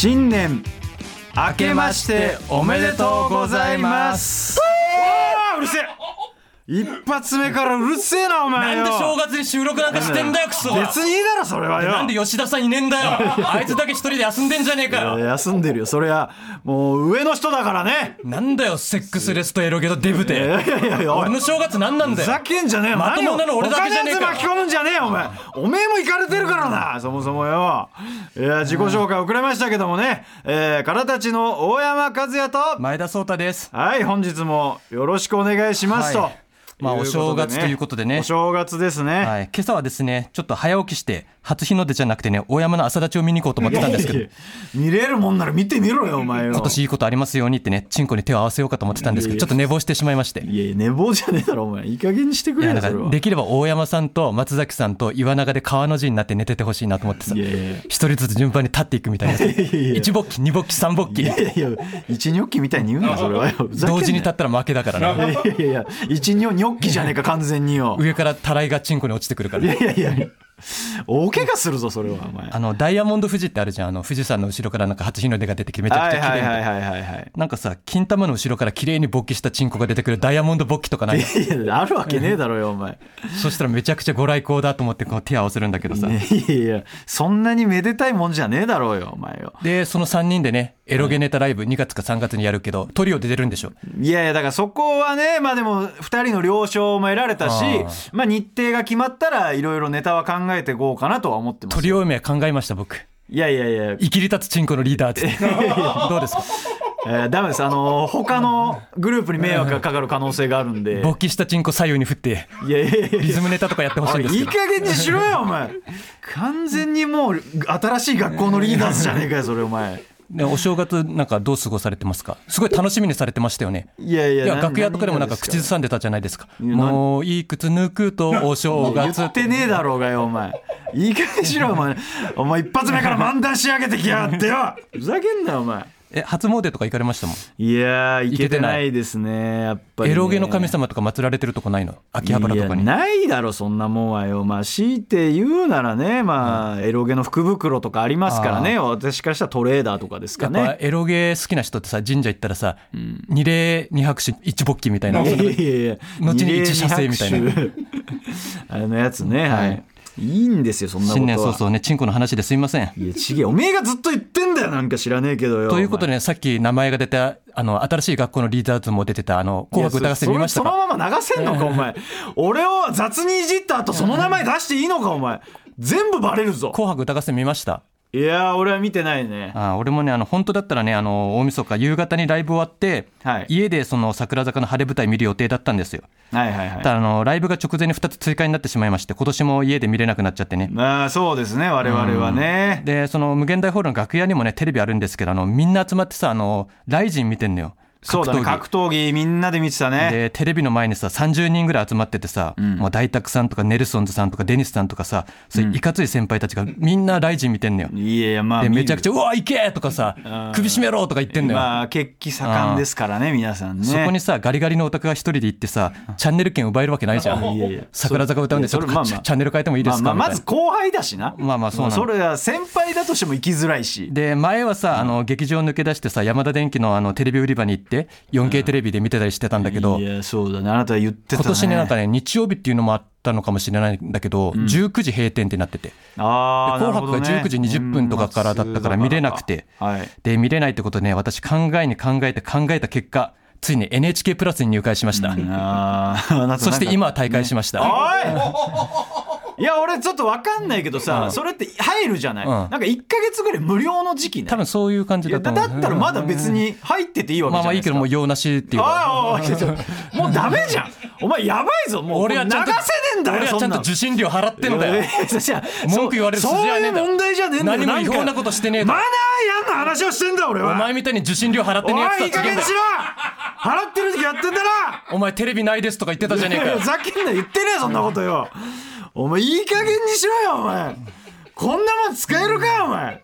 新年明けましておめでとうございます。一発目からうるせえなお前よ。なんで正月に収録なんかしてんだよクソ。別にいいだろそれはよ。なんで吉田さんいねえんだよあいつだけ一人で休んでんじゃねえか。よ休んでるよそれは。もう上の人だからね。なんだよセックスレスとエロゲとデブいやテいやいやいや。俺の正月なんなんだよ。ふざけんじゃねえよまともなの俺だけじゃねえか巻き込むんじゃねえよお前。おめえも行かれてるからなそもそもよ。いや自己紹介遅れましたけどもね、えー、からたちの大山和也と。前田壮太です。はい本日もよろしくお願いしますと、はいまあお正月ということでね。お正月ですね、はい、今朝はですねちょっと早起きして初日の出じゃなくてね大山の朝立ちを見に行こうと思ってたんですけど。いやいや見れるもんなら見てみろよお前よ。今年いいことありますようにってねチンコに手を合わせようかと思ってたんですけいやいや。どちょっと寝坊してしまいまして。いやいや寝坊じゃねえだろお前。いい加減にしてくれよそれは。らできれば大山さんと松崎さんと岩永で川の字になって寝ててほしいなと思ってさ。一人ずつ順番に立っていくみたいな一勃起二勃起三勃起いやいや一ニョッキみたいに言うなそれは同時に立ったら負けだからな。いやいやいや一ニョニョッキじゃねえか完全によ。上からたらいがチンコに落ちてくるから。いやいやいや大怪我するぞそれはお前。あのダイヤモンド富士ってあるじゃん。あの富士山の後ろからなんか初日の出が出てきてめちゃくちゃ綺麗なはいはいはいはいはいなんかさ金玉の後ろから綺麗に勃起したチンコが出てくるダイヤモンド勃起とかないいやあるわけねえだろよお前。そしたらめちゃくちゃご来光だと思ってこう手合わせるんだけどさ、ねいやいやそんなにめでたいもんじゃねえだろうよお前よでその3人でねエロゲネタライブ2月か3月にやるけどトリオで出るんでしょ？いやいやだからそこはねまあでも2人の了承も得られたしまあ日程が決まったらいろいろネタは考えていこうかなとは思ってますトリオ名考えました僕。いやいやいや。生きり立つチンコのリーダーって。どうですか？えー、ダメです。あのー他のグループに迷惑がかかる可能性があるんで。勃起したチンコ左右に振って。いやいやいや。リズムネタとかやってほしいんですいい加減にしろよお前。完全にもう新しい学校のリーダーズじゃねえかよそれお前ねお正月なんかどう過ごされてますか？すごい楽しみにされてましたよね。いやいやいやな楽屋とかでもなんか口ずさんでたじゃないですか。もういくつ抜くとお正言月って。ねえだろうがよお前。いい加減にしろお前。お前一発目から漫談仕上げてきやがってよ。ふざけんなよお前え初詣とか行かれましたもん。いやーいけてなないいですねやっぱり、ね、エロゲの神様とか祀られてるとこないの？秋葉原とかに。いやないだろそんなもんはよ。まあ強いて言うならねまあエロゲの福袋とかありますからね。私からしたらトレーダーとかですかやっぱねエロゲ好きな人ってさ神社行ったらさ、二礼二拍手一勃起みたいな。いやいやいや後に一射精みたいな。あのやつねはい、い、いんですよそんなことは。新年早々ねチンコの話ですいません。いやちげえおめえがずっと言ってんだよなんか知らねえけどよということででねさっき名前が出たあの新しい学校のリーダーズも出てたあの「紅白歌合戦」見ましたそのまま流せんのかお前。俺を雑にいじった後その名前出していいのかお前。全部バレるぞ。紅白歌合戦見ましたいやー俺は見てないね。あ俺もねあの本当だったらねあの大晦日夕方にライブ終わって、はい。家でその桜坂の晴れ舞台見る予定だったんですよ。はいはいはい。ただあのライブが直前に2つ追加になってしまいまして今年も家で見れなくなっちゃってね。まあそうですね我々はね。でその無限大ホールの楽屋にもねテレビあるんですけどあのみんな集まってさあのライジン見てんのよそうだね。格闘技。みんなで見てたね。でテレビの前にさ30人ぐらい集まっててさ、もう大沢さんとかネルソンズさんとかデニスさんとかさそういういかつい先輩たちがみんなライジン見てんのよ。いやいやまあでめちゃくちゃゃ「うわ行け!」とかさ「首絞めろ!」とか言ってんのよ。まあ血気盛んですからね皆さんね。そこにさガリガリのオタクが一人で行ってさチャンネル権奪えるわけないじゃん。いやいや桜坂歌うんでちょっとまあまあ。チャンネル変えてもいいですか？まあまあまず後輩だしな。まあまあそうなの。それは先輩だとしても行きづらいし。で前はさあの劇場抜け出してさヤマダ電機のあのテレビ売り場に行って 4K テレビで見てたりしてたんだけどいやそうだね。あなたは言ってたね。今年ねなんかね日曜日っていうのもあったのかもしれないんだけど、19時閉店ってなってて。でああ紅白が19時20分とかからだったから見れなくてはい。で見れないってことでね私考えに考えて考えた結果ついに NHK プラスに入会しました、あー あなたそして今は大会しました、おいいや俺ちょっと分かんないけどさ、それって入るじゃない、うん。なんか1か月ぐらい無料の時期ね。多分そういう感じいやだと思うだだったらまだ別に入ってていいわけまあまあいいけじゃないですかどもう用なしっていうか。おいおいおいちょもうダメじゃん。お前やばいぞ。もう俺はちゃんと流せねえんだよ俺はちゃんと受信料払ってんだよ。いやいやじゃあ文句言われる筋合いねえんだよ。そういう問題じゃねえんだよ。何も違法なことしてねえだマろナーやんの話をしてんだ俺は。お前みたいに受信料払ってねえやつおいいいとは違うんだよ加減にしろ。払ってる時やってんだな。お前テレビないですとか言ってたじゃねえかよ。いやいやざけんな言ってねえそんなことよお前いい加減にしろよお前。こんなもん使えるかお前。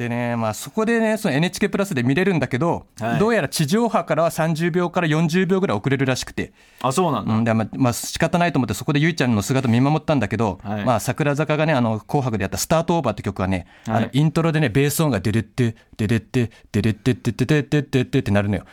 でね、まあ、そこでねその NHK プラスで見れるんだけど、はい。どうやら地上波からは30秒から40秒ぐらい遅れるらしくて、あそうなんだ、うんでまあまあ仕方ないと思ってそこでゆいちゃんの姿見守ったんだけど、はい。まあ、櫻坂がねあの紅白でやった「スタートオーバー」って曲はね、はい。あのイントロでねベース音がデレッテデレッテデレッテデレッテデレッテデレッテってなるのよ。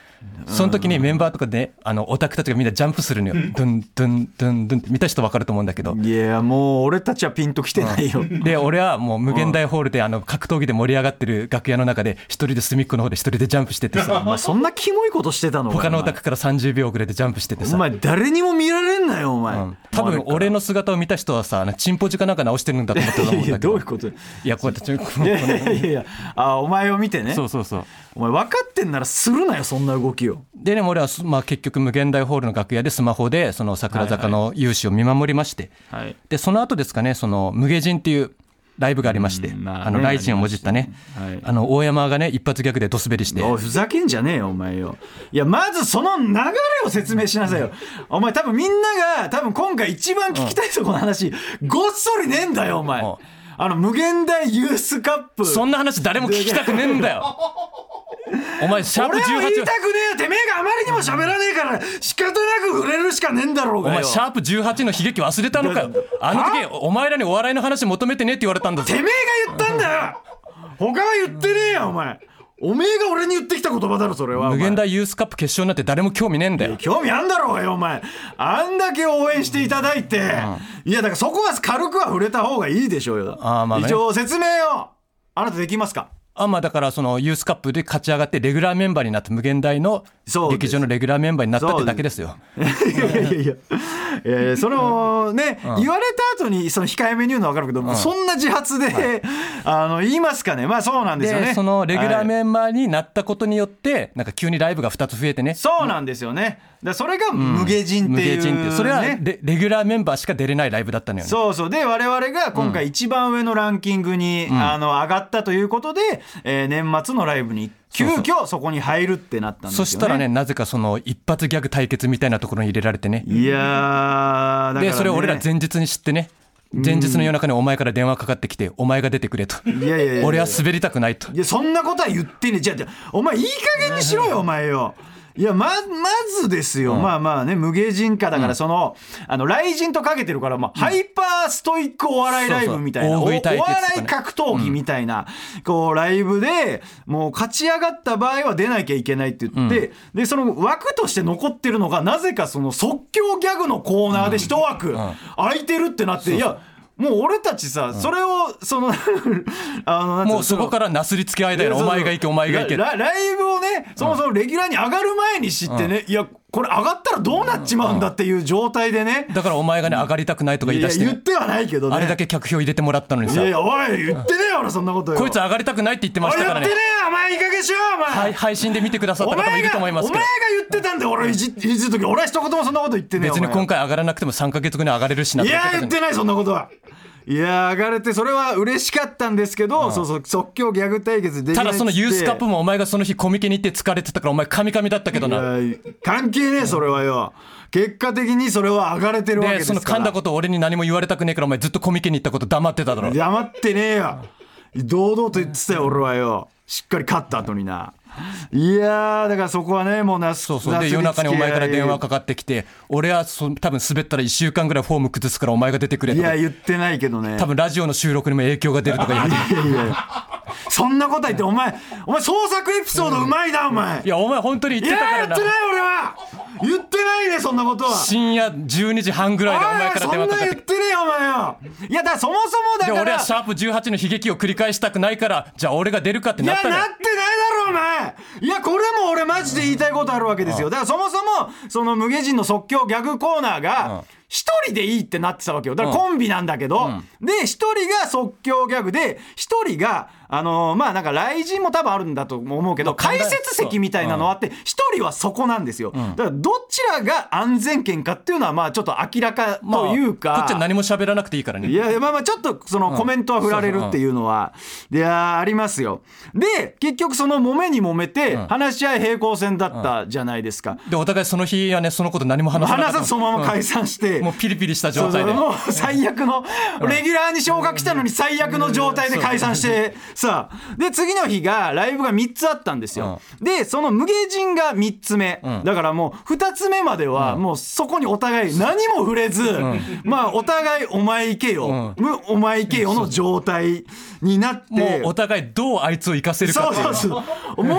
その時にメンバーとかで、ね、あのオタクたちがみんなジャンプするのよ。ドゥンドゥンドゥンドゥンって。見た人分かると思うんだけど。いやもう俺たちはピンときてないよ。で俺はもう無限大ホールであの格闘技で盛り上がってる楽屋の中で一人で隅っこの方で一人でジャンプしてておさ 前そんなキモいことしてたの？他のオタククから30秒遅れてジャンプしててさ。お前誰にも見られんなよお前、うん。多分俺の姿を見た人はさチンポジかなんか直してるんだと思ったと思うんいやだけど どういうこと？いいやこうやってちょや いやいやいや。あお前を見てね。そうそうそう。お前分かってんならするなよそんな動きを。でね俺は、まあ、結局無限大ホールの楽屋でスマホでその桜坂の勇姿を見守りまして、はい。でその後ですかねその無下人っていうライブがありまして、うんまあねあのライジンをもじったね、はい。あの大山がね一発ギャグでドスベリして。ふざけんじゃねえよお前よ。いやまずその流れを説明しなさいよ。お前多分みんなが多分今回一番聞きたいそこの話ごっそりねえんだよお前。うんあの無限大ユースカップ。そんな話誰も聞きたくねえんだよ。お前シャープ俺も言いた18くねえよてめえがあまりにも喋らねえから仕方なく触れるしかねえんだろうおがよ。前シャープ18の悲劇忘れたのかよ。あの時お前らにお笑いの話求めてねって言われたんだぞ。てめえが言ったんだよ。他は言ってねえよお前おめえが俺に言ってきた言葉だろそれは。無限大ユースカップ決勝なんて誰も興味ねえんだよ。興味あんだろうがよお前。あんだけ応援していただいて、いやだからそこは軽くは触れた方がいいでしょうよ。あーまあね。一応説明を。あなたできますか？あまあだからそのユースカップで勝ち上がってレギュラーメンバーになって無限大の劇場のレギュラーメンバーになったってだけですよ。いやいやいや。いや、えーそのね、言われた後にその控えめに言うのは分かるけど、そんな自発で、あの言いますかね。まあそうなんですよね。でそのレギュラーはいメンバーになったことによってなんか急にライブが2つ増えてね。そうなんですよね。だそれが無下人っていう、無下人ってそれはねレレギュラーメンバーしか出れないライブだったのよ。ねそうそう。で我々が今回一番上のランキングに、あの上がったということで、えー年末のライブに急そう遽そこに入るってなったんですよね。そしたらねなぜかその一発ギャグ対決みたいなところに入れられてね。いやーだから、ね、でそれを俺ら前日に知ってね。前日の夜中にお前から電話かかってきてお前が出てくれと。いやいやいや俺は滑りたくないと。いやそんなことは言ってねえ。じゃあじゃあお前いい加減にしろよお前よ。いやままずですよ、まあまあね無芸人化だからその、あの RIZIN とかけてるから、まあハイパーストイックお笑いライブみたいな、そうそうお笑い格闘技みたいな、こうライブでもう勝ち上がった場合は出なきゃいけないって言って、でその枠として残ってるのがなぜかその即興ギャグのコーナーで一枠空いてるってなって、いやもう俺たちさ、それをその あのもうそこからなすりつけ合いだよな。お前が行けお前が行けラライブをねそもそもレギュラーに上がる前に知ってね、いやこれ上がったらどうなっちまうんだっていう状態でね、だからお前がね上がりたくないとか言いいや出してね。言ってはないけどね。あれだけ客票入れてもらったのにさ。いやいやおい言ってねえよ俺そんなこと。よこいつ上がりたくないって言ってましたからね。俺言ってねえよお前いい加減しろよお前、はい配信で見てくださった方もいると思いますけどお前が言ってたんで俺いじいじる時俺は一言もそんなこと言ってねえよ別に今回上がらなくても3か月後に上がれるしない。とやか言ってないそんなことはいや上がれてそれは嬉しかったんですけど、そうそう即興ギャグ対決できただそのユースカップももお前がその日コミケに行って疲れてたからお前カミカミだったけどな。関係ねえそれはよ。結果的にそれは上がれてるわけでですから。その噛んだこと俺に何も言われたくねえからお前ずっとコミケに行ったこと黙ってただろ。黙ってねえよ。堂々と言ってたよ俺はよ。しっかり勝った後にな いやーだからそこはねもうなそうそう。で夜中にお前から電話かかってきて俺はそ多分滑ったら1週間ぐらいフォーム崩すからお前が出てくれいとか。や言ってないけどね。多分ラジオの収録にも影響が出るとか言い始めていやいやそんなこと言ってお前お前創作エピソードうまいなお前。いやお前本当にい言ってたからな。や言ってない俺は。言ってないねそんなことは。深夜12時半ぐらいでお前から電話かかって。そんな言ってねえよお前よいやだからそもそもだでから。俺はシャープ18の悲劇を繰り返したくないからじゃあ俺が出るかっていなったのよ。やなってないだろお前。いやこれも俺マジで言いたいことあるわけですよ。だからそもそもその無下人の即興ギャグコーナーが一人でいいってなってたわけよ。だからコンビなんだけど、で一人が即興ギャグで一人があのーまあなんか雷神も多分あるんだと思うけどまあ解説席みたいなのあって一人はそこなんですよ、だからどちらが安全圏かっていうのはまあちょっと明らかまあというか、こっちは何も喋らなくていいからね。いやまあまあちょっとそのコメントは振られるっていうのは、いやーありますよ。で結局その揉めに揉めて話し合い平行線だったじゃないですか、でお互いその日はねそのこと何も話さな話さずそのまま解散して、てもうピリピリした状態で。もう最悪のレギュラーに昇格したのに最悪の状態で解散してさで次の日がライブが3つあったんですよ。でその無芸人が3つ目。ん。だからもう2つ目まではもうそこにお互い何も触れずまあお互いお前行けよ。むお前行けよの状態になってもうお互いどうあいつを生かせるかっていう。そうそう。もう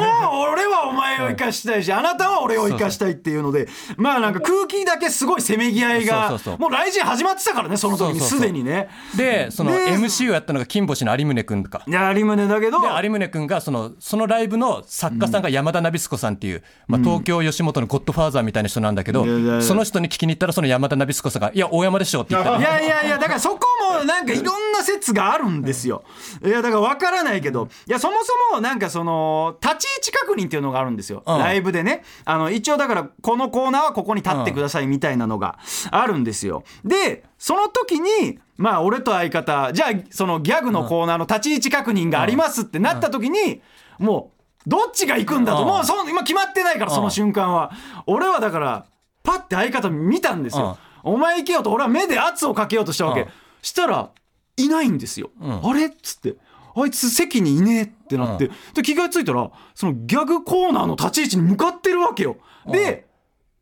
俺はお前を生かしたいし、あなたは俺を生かしたいっていうので、まあなんか空気だけすごいせめぎ合いがそうそうそう、もう来人始まってたからね、その時に。すでにね。でそので MC をやったのが金星の有宗君か。いや、有宗だけど、で有宗君がそのそのライブの作家さんが山田ナビスコさんっていう、まあ、東京吉本のゴッドファーザーみたいな人なんだけど、その人に聞きに行ったらその山田ナビスコさんが「いや大山でしょ」って言ったらいやいやいや、だからそこもなんかいろんな説があるんですよ。いや、だから分からないけど、いや、そもそもなんかその、立ち位置確認っていうのがあるんですよ。うんライブでね。あの、一応だから、このコーナーはここに立ってくださいみたいなのがあるんですよ。で、その時に、まあ、俺と相方、じゃあ、そのギャグのコーナーの立ち位置確認がありますってなった時に、もう、どっちが行くんだと、うんもうその今決まってないから、その瞬間は。俺はだから、パッて相方見たんですよ。お前行けよと俺は目で圧をかけようとしたわけ、うんしたらいないんですよ、あれっつって。あいつ席にいねえってなって、で気がついたらそのギャグコーナーの立ち位置に向かってるわけよ。で、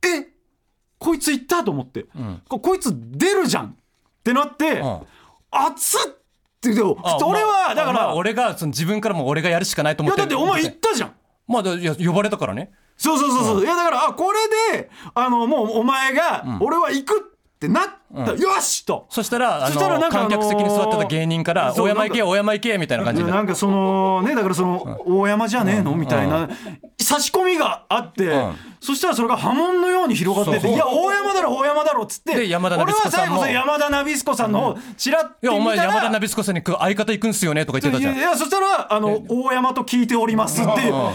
えこいつ行ったと思って、ん。ここいつ出るじゃんってなって、うん。熱っってでもあ俺はだから、まあ俺がその自分からも俺がやるしかないとい思ってやだってお前行ったじゃん。まあだいや呼ばれたからね。そうそうそうそう、いやだからあこれであのもうお前が、俺は行くってなった、よしと。そしたらあそしたらのなんかあのー観客席に座ってた芸人から「そう大山行け大山行け」みたいな感じで。なんかそのねだからその大山じゃねえの？みたいな差し込みがあって、ん。そしたらそれが波紋のように広がっててそう「いや大山だろ大山だろ」っつってで山田ナビスコさんも。俺は最後その山田ナビスコさんの方ちらっていやお見たら前山田ナビスコさんに相方行くんすよねとか言ってたじゃん。いやいやそしたらあの大山と聞いておりますって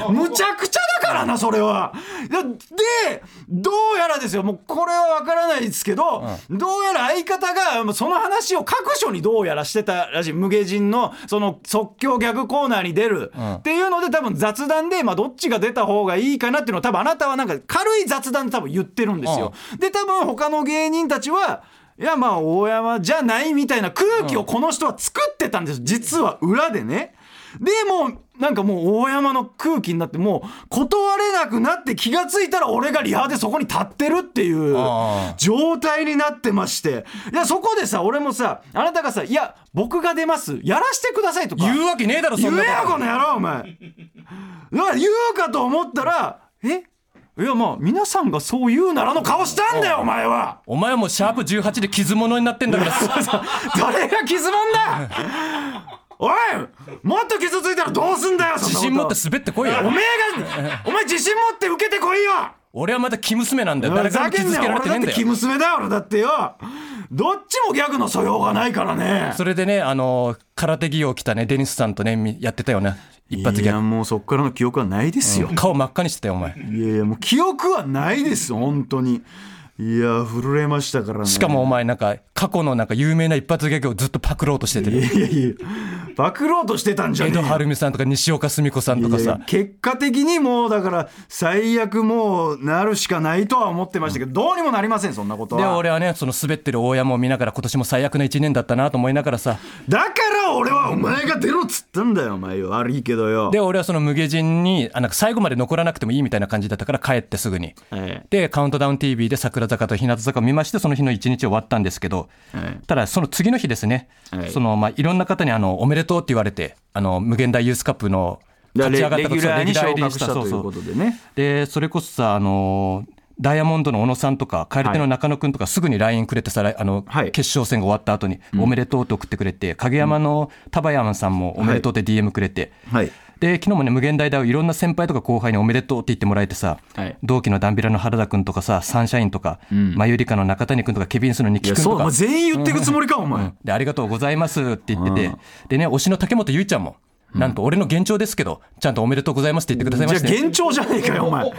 むちゃくちゃだからなそれは。いやでどうやらですよ。もうこれは分からないですけど、どうやら相方がその話を各所にどうやらしてたらしい無芸人のその即興ギャグコーナーに出るっていうので多分雑談で、まあ、どっちが出た方がいいかなっていうのを多分あなたはなんか軽い雑談で多分言ってるんですよ。で多分他の芸人たちはいやまあ大山じゃないみたいな空気をこの人は作ってたんです実は裏でね。でもうなんかもう大山の空気になってもう断れなくなって気がついたら俺がリハでそこに立ってるっていう状態になってまして。いやそこでさ俺もさあなたがさ「いや僕が出ます。やらしてください」とか。言うわけねえだろそ言えよんなこの野郎お前。だから言うかと思ったら「え？いやまあ皆さんがそう言うなら」の顔したんだよお前は。お前はもうシャープ18で傷物になってんだから。誰が傷もんだ？おいもっと傷ついたらどうすんだよ自信持って滑ってこいよ。おめえが お前自信持って受けてこいよ。俺はまだ生娘なんだよ。誰からも傷つけられてねえんだ俺だって生よ娘だよ俺だってよ。どっちもギャグの素養がないからね。それでねあの空手着を着たねデニスさんとねみやってたよね。一発ギャグ。いやもうそっからの記憶はないですよ、顔真っ赤にしてたよお前。いやいやもう記憶はないです本当にいや震えましたからね。しかもお前なんか過去のなんか有名な一発ギャグをずっとパクろうとしてていやいやいやパクろうとしてたんじゃ江戸ねえよ。晴美さんとか西岡澄子さんとかさ。結果的にもうだから最悪もうなるしかないとは思ってましたけど、どうにもなりませんそんなことは。で俺はねその滑ってる大山を見ながら今年も最悪な1年だったなと思いながらさ。だから俺はお前が出ろっつったんだよお前よ悪いけどよ。で俺はその無下人にあなんか最後まで残らなくてもいいみたいな感じだったから帰ってすぐに。はい。でカウントダウン TV で桜坂と日向坂を見ましてその日の一日終わったんですけど、はい。ただその次の日ですね、はい。そのまあいろんな方にあのおめでとうって言われてあの無限大ユースカップのだから勝ち上がったレレギュラーしたということでね。でそれこそさあのダイヤモンドの小野さんとか蛙手の中野くんとかすぐに LINE くれてさあの、はい。決勝戦が終わった後におめでとうって送ってくれて、影山の田葉山さんもおめでとうって DM くれて、はいで昨日もね無限大だよ。いろんな先輩とか後輩におめでとうって言ってもらえてさ、はい。同期のダンビラの原田君とかさサンシャインとか、マユリカの中谷君とかケビンスのニいやそうおキ君とか前全員言ってくつもりかお前。でありがとうございますって言ってて、でね推しの竹本結ちゃんも、なんと俺の幻聴ですけどちゃんとおめでとうございますって言ってくださいまして、じゃあ幻聴じゃねえかよお前。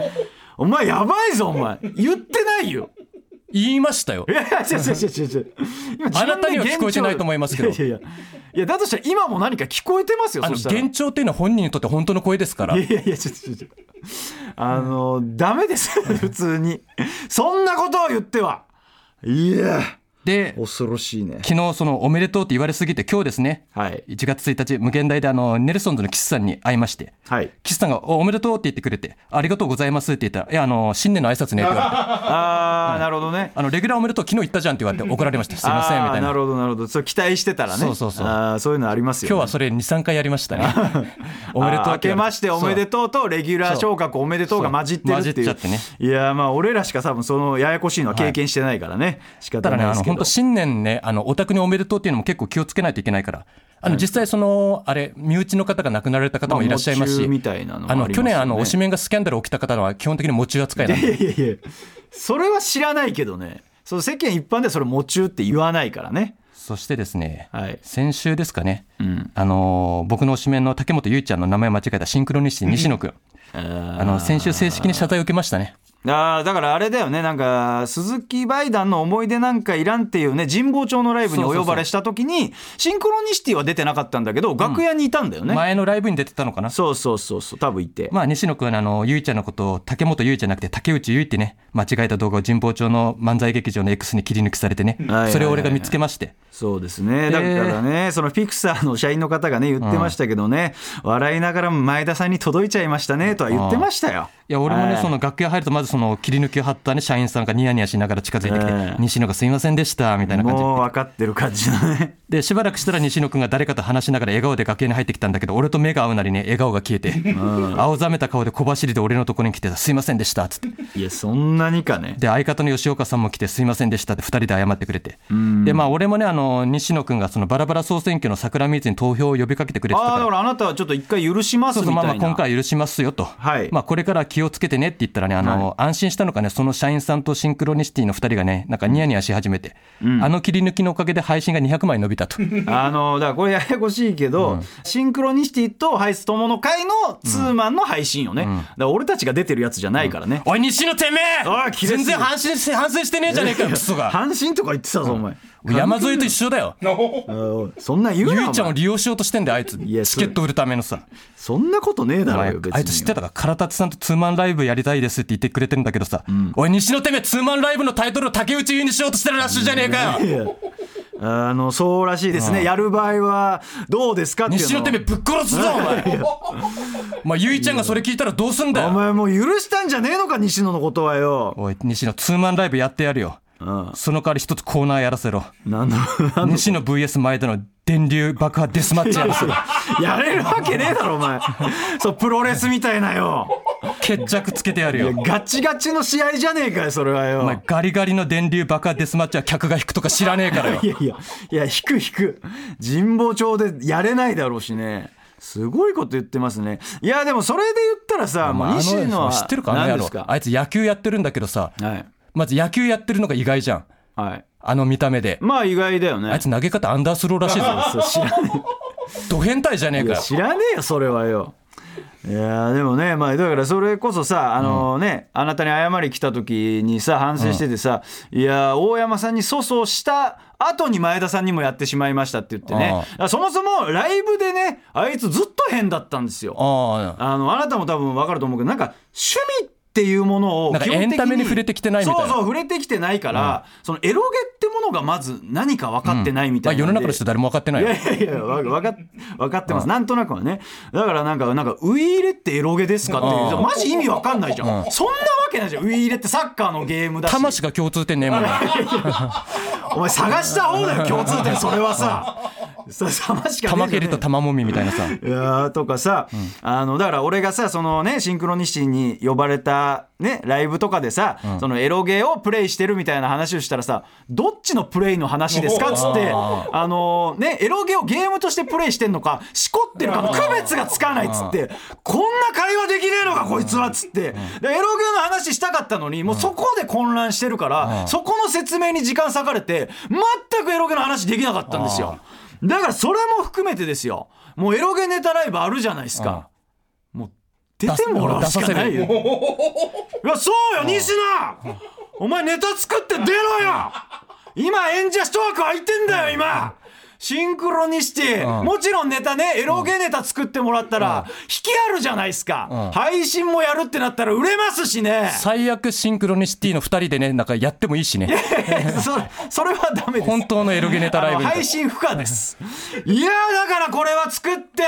お前やばいぞお前。言ってないよ言いましたよ。いやいや違う違う違う違う。今自分であなたには聞こえてないと思いますけど。いやいやいや。いやだとしたら今も何か聞こえてますよあの幻聴っていうのは本人にとって本当の声ですから。いやいやいやちょっとちょっとあのダメです普通に。そんなことを言っては。いやで恐ろしいね。昨日そのおめでとうって言われすぎて今日ですね。はい。1月1日無限大であのネルソンズのキスさんに会いまして。はい。キスさんがおおめでとうって言ってくれてありがとうございますって言ったらいやあの新年の挨拶ねって言われて。ああなるほどね。あのレギュラーおめでとう昨日言ったじゃんって言われて怒られました すいませんみたいな。なるほどなるほど。そう期待してたらね。そうそうそう。あーそういうのありますよ、ね、今日はそれ23回やりましたね。おめでとう明けましておめでととうとレギュラー昇格おめでとうが混じってるっていう。そう。混じっちゃってね。いやまあ俺らしか多分そのややこしいのは経験してないからね、仕た方ないですけど本当新年ねあのお宅におめでとうっていうのも結構気をつけないといけないから。あの実際そのあれ身内の方が亡くなられた方もいらっしゃいますし、まあの去年あの推しメンがスキャンダル起きた方は基本的に喪中扱いなんでいやいやいやそれは知らないけどね。そう世間一般でそれ喪中って言わないからね。そしてですね、はい。先週ですかね、ん。あのー僕の推しメンの竹本結衣ちゃんの名前間違えたシンクロニシティ西野くんああの先週正式に謝罪を受けましたね。あーだからあれだよね。なんか鈴木バイダンの思い出なんかいらんっていうね神保町のライブにお呼ばれした時にシンクロニシティは出てなかったんだけど楽屋にいたんだよね、前のライブに出てたのかな。そうそうそうそう。多分いて、まあ、西野君はあの、ゆいちゃんのことを竹本ゆいじゃなくて竹内ゆいってね、間違えた動画を神保町の漫才劇場の X に切り抜きされてね。それを俺が見つけまして。そうですね。だからね、そのピクサーの社員の方がね言ってましたけどね、笑いながらも前田さんに届いちゃいましたねとは言ってましたよ。いや、俺もね、はいその楽屋入ると、まずその切り抜きを貼ったね、社員さんがニヤニヤしながら近づいてきて、ええ西野がすいませんでした、みたいな感じで。もう分かってる感じのね。で、しばらくしたら西野君が誰かと話しながら笑顔で楽屋に入ってきたんだけど、俺と目が合うなりね、笑顔が消えて、青ざめた顔で小走りで俺のところに来て、すいませんでした、つって。いやそんなにかね。で、相方の吉岡さんも来て、すいませんでしたって2人で謝ってくれて。で、まあ、俺もね、あの、西野君がそのバラバラ総選挙の桜水に投票を呼びかけてくれてたから。ああだか。らあなたはちょっと一回許しますそうそうまあみたいなまあ今回は許しますよと、はい。まあ、これから気をつけてねって言ったらね、あの安心したのかね、その社員さんとシンクロニシティの2人がね、なんかニヤニヤし始めて、あの切り抜きのおかげで配信が200枚伸びたと。あのだからこれややこしいけど、シンクロニシティとハイス友の会のツーマンの配信よね、だから俺たちが出てるやつじゃないからね、おい、西野てめえ！全然反省して反省してねえじゃねえかよ、クソが。阪神とか言ってたぞお前。山添と一緒だよ。そんなん言うゆないお前。ちゃんを利用しようとしてんだよ、あいつ。チケット売るためのさ。そんなことねえだろあいつ知ってたか唐達さんとツーマンライブやりたいですって言ってくれてるんだけどさ、おい、西野てめえ、ツーマンライブのタイトルを竹内優にしようとしてるらしいじゃねえかよ。あのそうらしいですね、やる場合はどうですかって西野てめえぶっ殺すぞお前。お前ゆいちゃんがそれ聞いたらどうすんだよ。お前もう許したんじゃねえのか西野のことはよ、おい西野ツーマンライブやってやるようん、その代わり一つコーナーやらせろ。なんだ西野 VS 前田の電流爆破デスマッチやらせろ。やれるわけねえだろお前。そうプロレスみたいなよ。決着つけてやるよ。ガチガチの試合じゃねえかよそれはよ。お前ガリガリの電流爆破デスマッチは客が引くとか知らねえからよ。いやいやいや引く引く。神保町でやれないだろうしね。すごいこと言ってますね。いやでもそれで言ったらさもう西野は知ってるかあの野郎あいつ野球やってるんだけどさはいまず野球やってるのが意外じゃん。はい。あの見た目で。まあ意外だよね。あいつ投げ方アンダースローらしいぞ。そう知らねド変態じゃねえかよ。知らねえよそれはよ。いやでもねまあだからそれこそさあのね、あなたに謝り来た時にさ反省しててさ、いや大山さんに粗相した後に前田さんにもやってしまいましたって言ってね。そもそもライブでねあいつずっと変だったんですよ。あのあなたも多分分かると思うけどなんか趣味っていうものをなんか基本的エンタメに触れてきてないみたいな。そうそう触れてきてないから、そのエロゲってものがまず何か分かってないみたまあいなんで、世の中の人誰も分かってないよいやいやいやわわかっ分かってます、なんとなくはね。だからなんかなんかウイイレってエロゲですかっていううん。マジ意味わかんないじゃん、そんなわけないじゃん。ウイイレってサッカーのゲームだし。魂が共通点ねえもんな。お前探した方だよ共通点。それはさ それ様しかねえ玉蹴りと玉もみみたいなさ。いやーとかさ、あのだから俺がさそのねシンクロニシティに呼ばれたねライブとかでさ、そのエロゲーをプレイしてるみたいな話をしたらさどっちのプレイの話ですか？っつってあのねエロゲーをゲームとしてプレイしてんのかしこってるかの区別がつかないっつってこんな会話できねえのかこいつはっつって。でエロゲーの話したかったのにもうそこで混乱してるからそこの説明に時間割かれて全くエロゲーの話できなかったんですよ。だからそれも含めてですよ。もうエロゲネタライブあるじゃないですか、もう出てもらうしかないよ。いやそうよ西野。お前ネタ作って出ろよ。今演者一枠空いてんだよ今シンクロニシティ、うん。もちろんネタねエロゲネタ作ってもらったら、引きあるじゃないですか、うん。配信もやるってなったら売れますしね。最悪シンクロニシティの2人でねなんかやってもいいしね。それそれはダメです。本当のエロゲネタライブ配信不可です。いやーだからこれは作って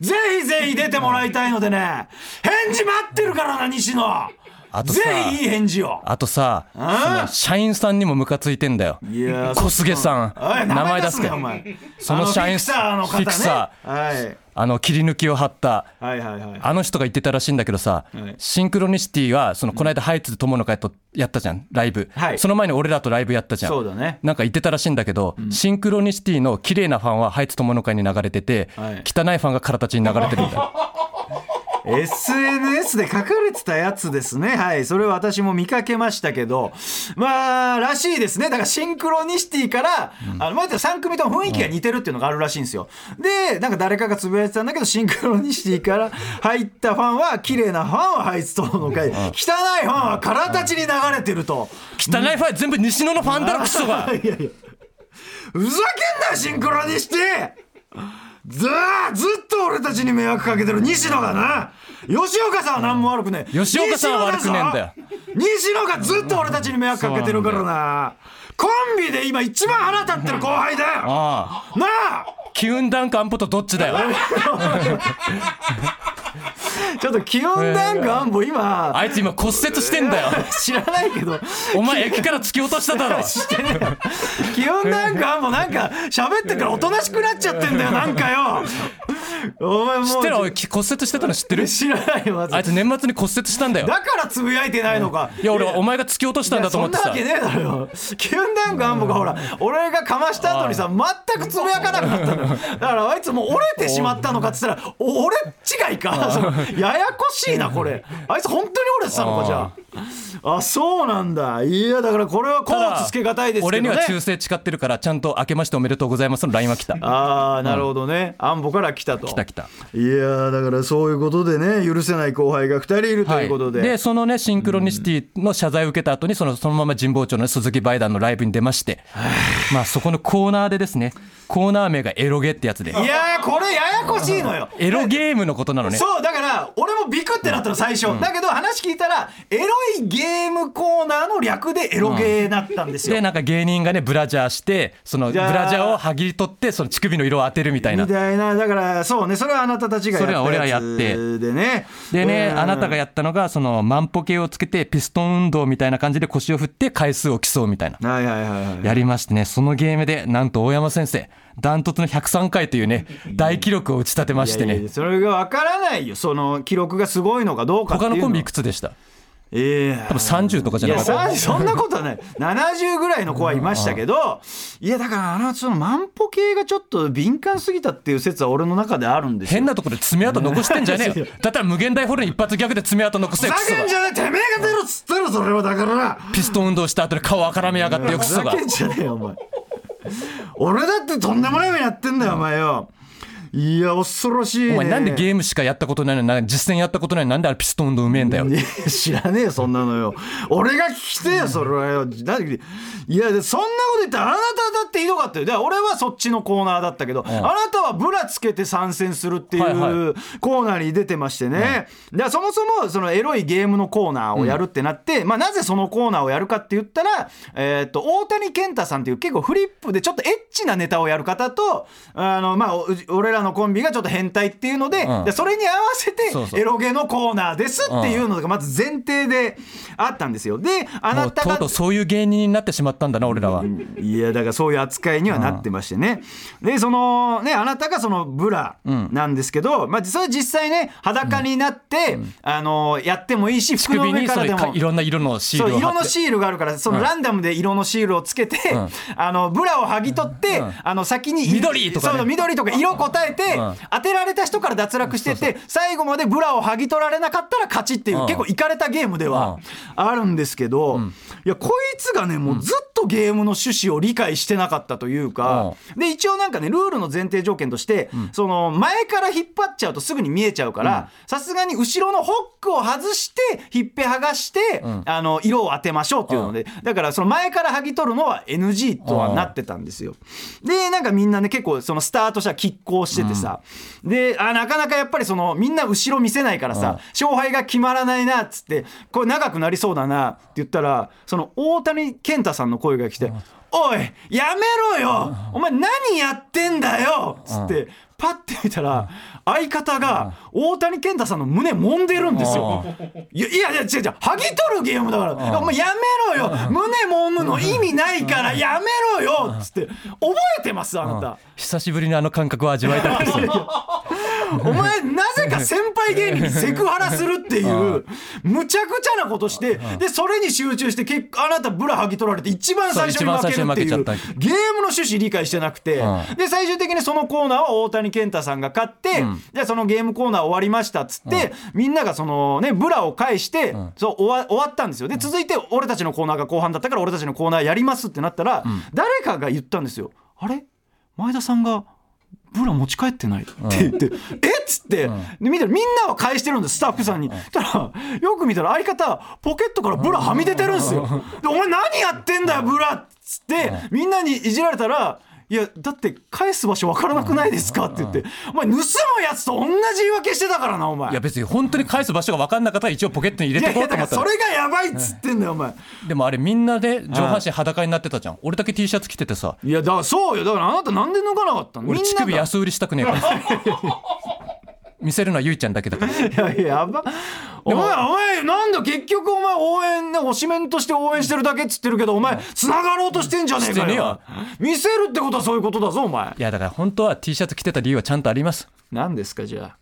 ぜひぜひ出てもらいたいのでね。返事待ってるからな西野あとさぜひいい返事を。あとさそあの社員さんにもムカついてんだよ。いやー小菅さん。名前出すけなよお前。その社員あフィクサーの方ね。フィクサはい。あの切り抜きを貼った。はいはいはい。あの人が言ってたらしいんだけどさ、はい。シンクロニシティはそのこの間ハイツ友の会とやったじゃんライブ、はい。その前に俺らとライブやったじゃん。そうだね。なんか言ってたらしいんだけど、シンクロニシティの綺麗なファンはハイツ友の会に流れてて、はい。汚いファンが空たちに流れてるんだ SNS で書かれてたやつですね。はい。それは私も見かけましたけど。まあらしいですね。だからシンクロニシティから、あの前言った3組とも雰囲気が似てるっていうのがあるらしいんですよ。でなんか誰かがつぶやいてたんだけどシンクロニシティから入ったファンは綺麗なファンはハイツトの会。汚いファンは空たちに流れてると。汚いファン全部西野のファンだろクソが。いやいや。ふざけんなよシンクロニシティずーずっと俺たちに迷惑かけてる西野がな。吉岡さんは何も悪くねえ。吉岡さんは悪くねえんだよ。西野がずっと俺たちに迷惑かけてるからな。コンビで今一番腹立ってる後輩だよ。ああ。なあ。機運ダンクアンポとどっちだよ ちょっと気温ダンクアンボ今。あいつ今骨折してんだよ。知らないけど。お前駅から突き落としただろ。気温なんかもうなんか喋ってからおとなしくなっちゃってんだよなんかよ。お前もう。知ってる？おいき骨折してたの知ってる？知らないよまず。あいつ年末に骨折したんだよ。だからつぶやいてないのか。いや俺お前が突き落としたんだと思ってさそんなわけねえだろよ。キュンダンクアンボがほら俺がかました後にさ全くつぶやかなかったのだからあいつもう折れてしまったのかっつったらお俺違いか ややこしいなこれ。あいつ本当に折れてたのかじゃあ。あそうなんだ。いやだからこれはコーツつけがたいですけどね。俺には忠誠誓ってるからちゃんと明けましておめでとうございますの LINE は来た。ああなるほどね、アンボから来たと。来た来た。いやーだからそういうことでね許せない後輩が2人いるということで、でそのねシンクロニシティの謝罪を受けた後にそのそのまま神保町の、ね、鈴木バイダンのライブに出まして。まあそこのコーナーでですね。コーナー名がエロゲってやつで。いやーこれややこしいのよ。エロゲームのことなのね。そうだから俺もビクってなったの最初、だけど話聞いたらエロいゲームコーナーの略でエロゲーだったんですよ、でなんか芸人がねブラジャーしてそのブラジャーを剥ぎ取ってその乳首の色を当てるみたいな。みたいな。だからそうねそれはあなたたちがやったそれは俺らややって。つでねでね、うん。あなたがやったのがその万歩計をつけてピストン運動みたいな感じで腰を振って回数を競うみたいな。はいはいはいはい。やりましてねそのゲームでなんと大山先生ダントツの103回というね大記録を打ち立てましてね。いやいやそれが分からないよ。その記録がすごいのかどうかっていうの他のコンビいくつでした？ええ多分30とかじゃなかった。さそんなことはない。70ぐらいの子はいましたけどいやだからあのその万歩計がちょっと敏感すぎたっていう説は俺の中であるんですよ。変なところで爪痕残してんじゃねえよ。だったら無限大ホールに一発逆で爪痕残せふざよクソが。けんじゃねえてめえが出ろっつったろそれはだから。なピストン運動した後で顔あからめやがってよクソが。ふざけんじゃねえよお前俺だってとんでもない目やってんだよお前よ。いや恐ろしいね。お前なんでゲームしかやったことないのにな実践やったことないのになんであれピストン運動うめえんだよ。知らねえよそんなのよ。俺が聞きてえよそれは。よなん。でいやでそんなこと言ったらあなただってひどかったよ。で俺はそっちのコーナーだったけど、あなたはブラつけて参戦するっていはいはうコーナーに出てましてね、でそもそもそのエロいゲームのコーナーをやるってなって、まあ、なぜそのコーナーをやるかって言ったら、えーっと大谷健太さんっていう結構フリップでちょっとエッチなネタをやる方とあの、まあ、お俺らのコンビがちょっと変態っていうので,、うん。でそれに合わせてエロゲのコーナーですっていうのがまず前提であったんですよ。であなたがとうそういう芸人になってしまったんだな俺らは、いやだからそういう扱いにはなってましてね、でそのねあなたがそのブラなんですけど、まあそれ実際ね裸になって、あのやってもいいし服の首上かからでも。いろんな色のシール色のシールがあるからそのランダムで色のシールをつけて、ん。あのブラを剥ぎ取って、ん。あの先に緑とかね。そう緑とか色答えて、うん。当てられた人から脱落してって最後までブラを剥ぎ取られなかったら勝ちっていう、うん。結構いかれたゲームではあるんですけど、いやこいつがねもうずっとゲームの趣旨を理解してなかったというか、で一応なんかねルールの前提条件として、その前から引っ張っちゃうとすぐに見えちゃうからさすがに後ろのホックを外してひっぺ剥がして、あの色を当てましょうっていうので、だからその前から剥ぎ取るのは NG とはなってたんですよ。でなんかみんなね結構そのスタートした拮抗しててさ、であなかなかやっぱりそのみんな後ろ見せないからさ、勝敗が決まらないなっつってこれ長くなりそうだなって言ったらその大谷健太さんの声が来て「おいやめろよお前何やってんだよ!」っつって。パッて見たら相方が大谷健太さんの胸揉んでるんですよ。いやいや違う違う。剥ぎ取るゲームだから。お前やめろよ。胸揉むの意味ないからやめろよ。っつって。覚えてますあなた。久しぶりにあの感覚を味わいたいですねお前なぜか先輩芸人にセクハラするっていうむちゃくちゃなことしてでそれに集中して結果あなたブラ剥ぎ取られて一番最初に負けるっていうゲームの趣旨理解してなくてうで最終的にそのコーナーは大谷健太さんが勝ってじゃあそのゲームコーナー終わりましたっつってみんながそのねブラを返してそう終わ終わったんですよ。で続いて俺たちのコーナーが後半だったから俺たちのコーナーやりますってなったら誰かが言ったんですよ。あれ？前田さんがブラ持ち帰ってない？って言って、えっつって、で見たらみんなは返してるんですスタッフさんに、たらよく見たら相方ポケットからブラはみ出てるんですよ。でお前何やってんだよブラっつってみんなにいじられたらいやだって返す場所分からなくないですかって言って。お前盗むやつと同じ言い訳してたからなお前。いや別に本当に返す場所が分かんなかったら一応ポケットに入れてこうと思ったそれがやばいっつってんだよお前。でもあれみんなで上半身裸になってたじゃん。俺だけ T シャツ着ててさ。いやだからそうよ。だからあなたなんで脱がなかったの？み俺乳首安売りしたくねえから 見せるのはゆいちゃんだけだから。いやいややばお前お前なんだ結局お前応援ね推しメンとして応援してるだけっつってるけどお前繋がろうとしてんじゃねえかよ。見せるってことはそういうことだぞお前。いやだから本当は T シャツ着てた理由はちゃんとあります。何ですかじゃあ。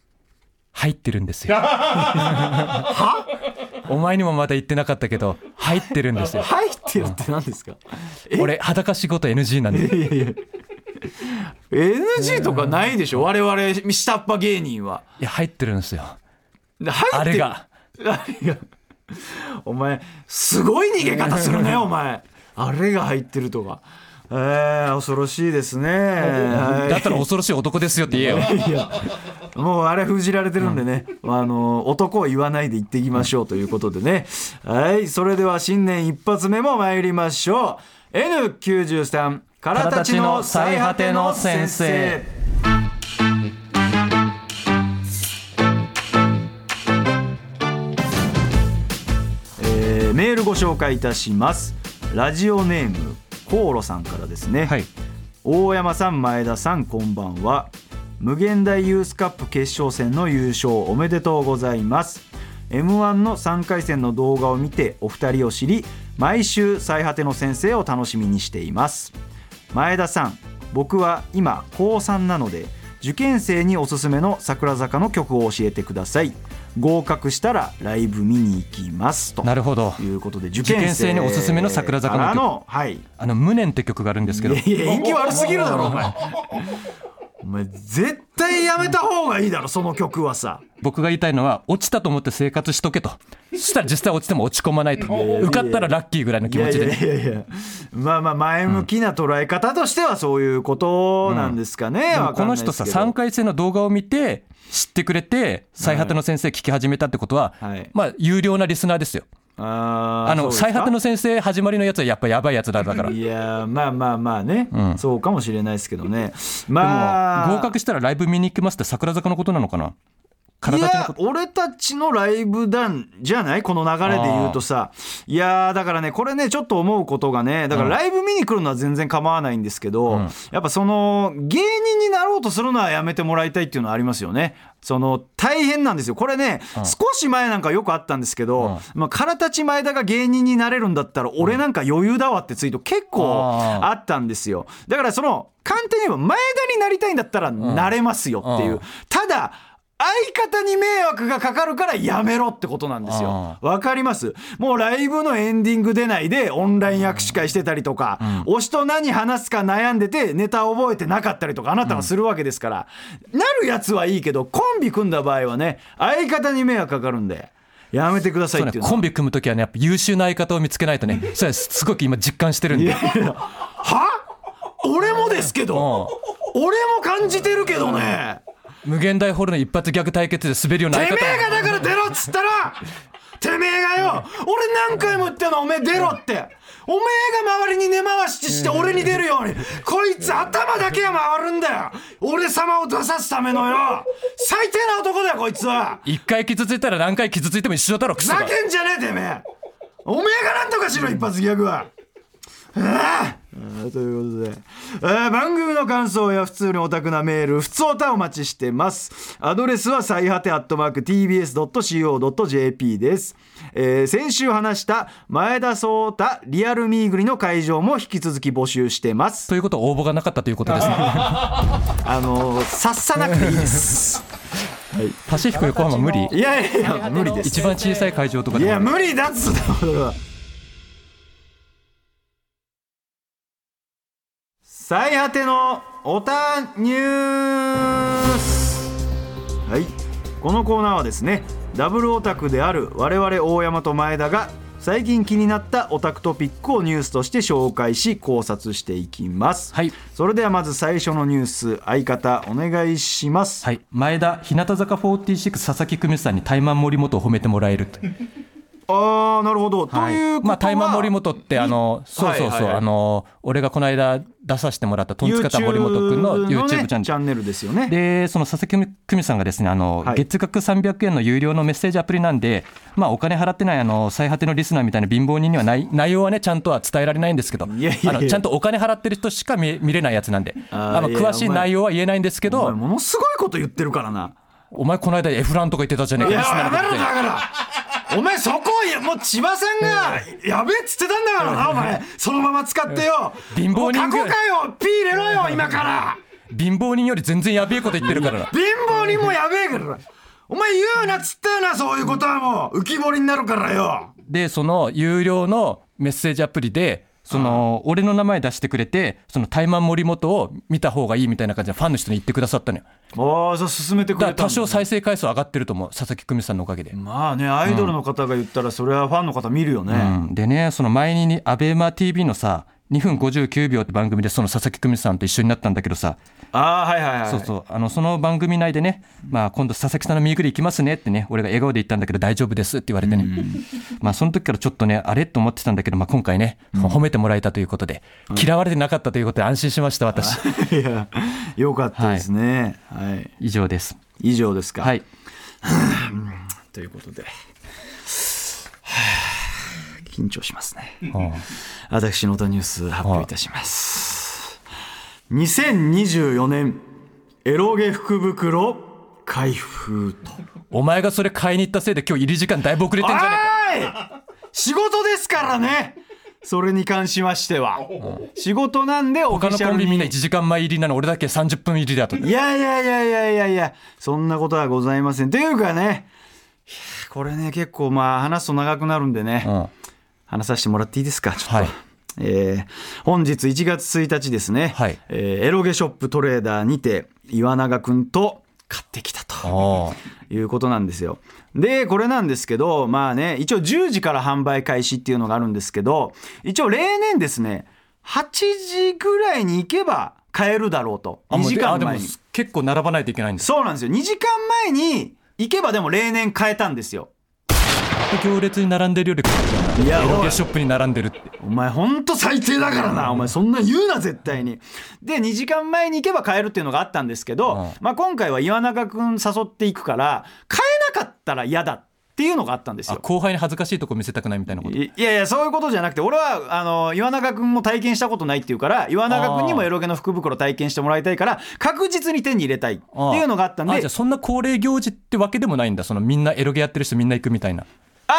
入ってるんですよ。お前にもまだ言ってなかったけど入ってるんですよ。入ってるって何ですか？俺裸仕事 NG なんで。いやいや NG とかないでしょ？我々下っ端芸人は。いや入ってるんですよ。で入ってる？あれが。あれが？お前すごい逃げ方するねお前。あれが入ってるとか。えー、恐ろしいですね。はい。だったら恐ろしい男ですよって言えよ。いやもうあれ封じられてるんでね、あの男を言わないで言っていきましょうということでね、はい。それでは新年一発目も参りましょう。N93 からたちの最果ての先生。えーメールご紹介いたします。ラジオネームコーロさんからですね、はい。大山さん前田さんこんばんは。無限大ユースカップ決勝戦の優勝おめでとうございます。m 1の3回戦の動画を見てお二人を知り毎週最果ての先生を楽しみにしています前田さん僕は今高3なので受験生におすすめの桜坂の曲を教えてください。合格したらライブ見に行きます。となるほど。いうことで受受験生におすすめの桜坂の曲。からのはい。あの無念って曲があるんですけど。いやいや、悪すぎるだろ、お前。お前、絶対やめた方がいいだろ、その曲はさ。僕が言いたいのは落ちたと思って生活しとけと。そしたら実際落ちても落ち込まないと。受かったらラッキーぐらいの気持ちいやいでやいやいや。まあまあ、前向きな捉え方としてはそういうことなんですかね。でもわかんこの人さですけど。3回戦の動画を見て知ってくれて最果ての先生聞き始めたってことは、はい。まあ有料なリスナーですよあの最果ての先生始まりのやつはやっぱやばいやつだだから。でいやまあまあまあね、ん。そうかもしれないですけどね。もまあ。合格したらライブ見に行きますって桜坂のことなのかな？いや俺たちのライブ団じゃない？この流れで言うとさ。いやーだからねこれねちょっと思うことがねだからライブ見に来るのは全然構わないんですけど、うん。やっぱその芸人になろうとするのはやめてもらいたいっていうのはありますよね。その大変なんですよ。これね、少し前なんかよくあったんですけど、まあ、空立ち前田が芸人になれるんだったら俺なんか余裕だわってツイート結構あったんですよ。だからその簡単に言えば前田になりたいんだったらなれますよっていう、うん。ただ相方に迷惑がかかるからやめろってことなんですよ。わかります？もうライブのエンディング出ないでオンライン握手会してたりとか、推しと何話すか悩んでてネタ覚えてなかったりとかあなたがするわけですから、なるやつはいいけどコンビ組んだ場合はね相方に迷惑かかるんで。やめてくださいっていうの。コンビ組む時はねやっぱ優秀な相方を見つけないとね それはすごく今実感してるんで。は？俺もですけど俺も感じてるけどね無限大ホールの一発ギャグ対決で滑るようなてめ相方えがだから出ろっつったらてめえがよ俺何回も言ったのおめえ出ろって。おめえが周りに根回しして俺に出るように。こいつ頭だけは回るんだよ。俺様を出さすためのよ。最低な男だよこいつは。一回傷ついたら何回傷ついても一緒だろクふソが。ざけんじゃねえてめえ。おめえがなんとかしろ一発ギャグはということで、えー番組の感想や普通にオタクなメール普通オタお待ちしてます。アドレスは最果てアットマーク TBS.CO.JP です、えー先週話した前田壮太リアルミーグリの会場も引き続き募集してます。ということは応募がなかったということですね。あのー、さっさなくていいです。パシフィック横浜無理？いやいやいや無理です。一番小さい会場とかいや無理だっつった最果てのおたニュース。はい。このコーナーはですねダブルオタクである我々大山と前田が最近気になったオタクトピックをニュースとして紹介し考察していきます、はい。それではまず最初のニュース相方お願いします、はい。前田日向坂46佐々木久美さんにタイマン森本を褒めてもらえるとああなるほど、ということはまあ、タイマン森本ってあのそうそうそう、はいはい。はいあの俺がこの間出させてもらったトンツカタン森本君の YouTube チャンネルチャンネルですよね。でその佐々木久美さんがですねあの、はい。月額300円の有料のメッセージアプリなんで、まあ、お金払ってないあの最果てのリスナーみたいな貧乏人にはない内容はねちゃんとは伝えられないんですけどあのちゃんとお金払ってる人しか見見れないやつなんであの詳しい内容は言えないんですけどものすごいこと言ってるからな。お前この間エフランとか言ってたじゃねえかいやリスナーのことお前そこをいやもう千葉さんがやべえっつってたんだから。なお前そのまま使ってよ。貧乏人過去回をピー入れろよ今から。貧乏人より全然やべえこと言ってるから。な貧乏人もやべえから。お前言うなっつったよなそういうことはもう。浮き彫りになるからよ。でその有料のメッセージアプリでその俺の名前出してくれてそのタイマン森本を見た方がいいみたいな感じでファンの人に言ってくださったのよ。ああじゃあ進めてくれたんだ。多少再生回数上がってると思う佐々木久美さんのおかげで、まあねアイドルの方が言ったらそれはファンの方見るよね、うん。でねその前にアベマ t v のさ2分59秒って番組でその佐々木久美さんと一緒になったんだけどさ、ああはいはいはいそうそう。あのその番組内でね、まあ、今度佐々木さんのミーグリ行きますねってね俺が笑顔で言ったんだけど大丈夫ですって言われてね、まあその時からちょっとねあれと思ってたんだけど、まあ、今回ね、褒めてもらえたということで嫌われてなかったということで安心しました私。いやよかったですね。はい、以上です。以上ですか。はい。ということで、は あ緊張しますね。うん。私のニュース発表いたします。2024年エロゲ福袋開封と。お前がそれ買いに行ったせいで今日入り時間だいぶ遅れてんじゃねえか。おい！仕事ですからね。それに関しましては。仕事なんでオフ他のィシャルに。コンビみんな1時間前入りなの俺だけ30分入りだと。いやいやいやいやいやいや、そんなことはございません。というかね、いやこれね、結構まあ話すと長くなるんでね、うん話させてもらっていいですか、ちょっと。はいえー本日1月1日ですね、はいえーエロゲショップトレーダーにて岩永くんと買ってきたということなんですよ。で、これなんですけど、まあね、一応10時から販売開始っていうのがあるんですけど、一応例年ですね、8時ぐらいに行けば買えるだろうと。2あもう時間前に。結構並ばないといけないんですそうなんですよ。2時間前に行けばでも例年買えたんですよ。行列に並んでるよりいやおい。エロゲショップに並んでるってお前ほんと最低だからな。お前そんな言うな絶対に。で、2時間前に行けば買えるっていうのがあったんですけど、うん。まあ今回は岩永くん誘っていくから、買えなかったら嫌だっていうのがあったんですよ。あ後輩に恥ずかしいとこ見せたくないみたいなこと？いいやいやそういうことじゃなくて俺はあの岩永君も体験したことないっていうから岩永君にもエロゲの福袋体験してもらいたいから確実に手に入れたいっていうのがあったんで。あじゃあそんな恒例行事ってわけでもないんだ。そのみんなエロゲやってる人みんな行くみたいな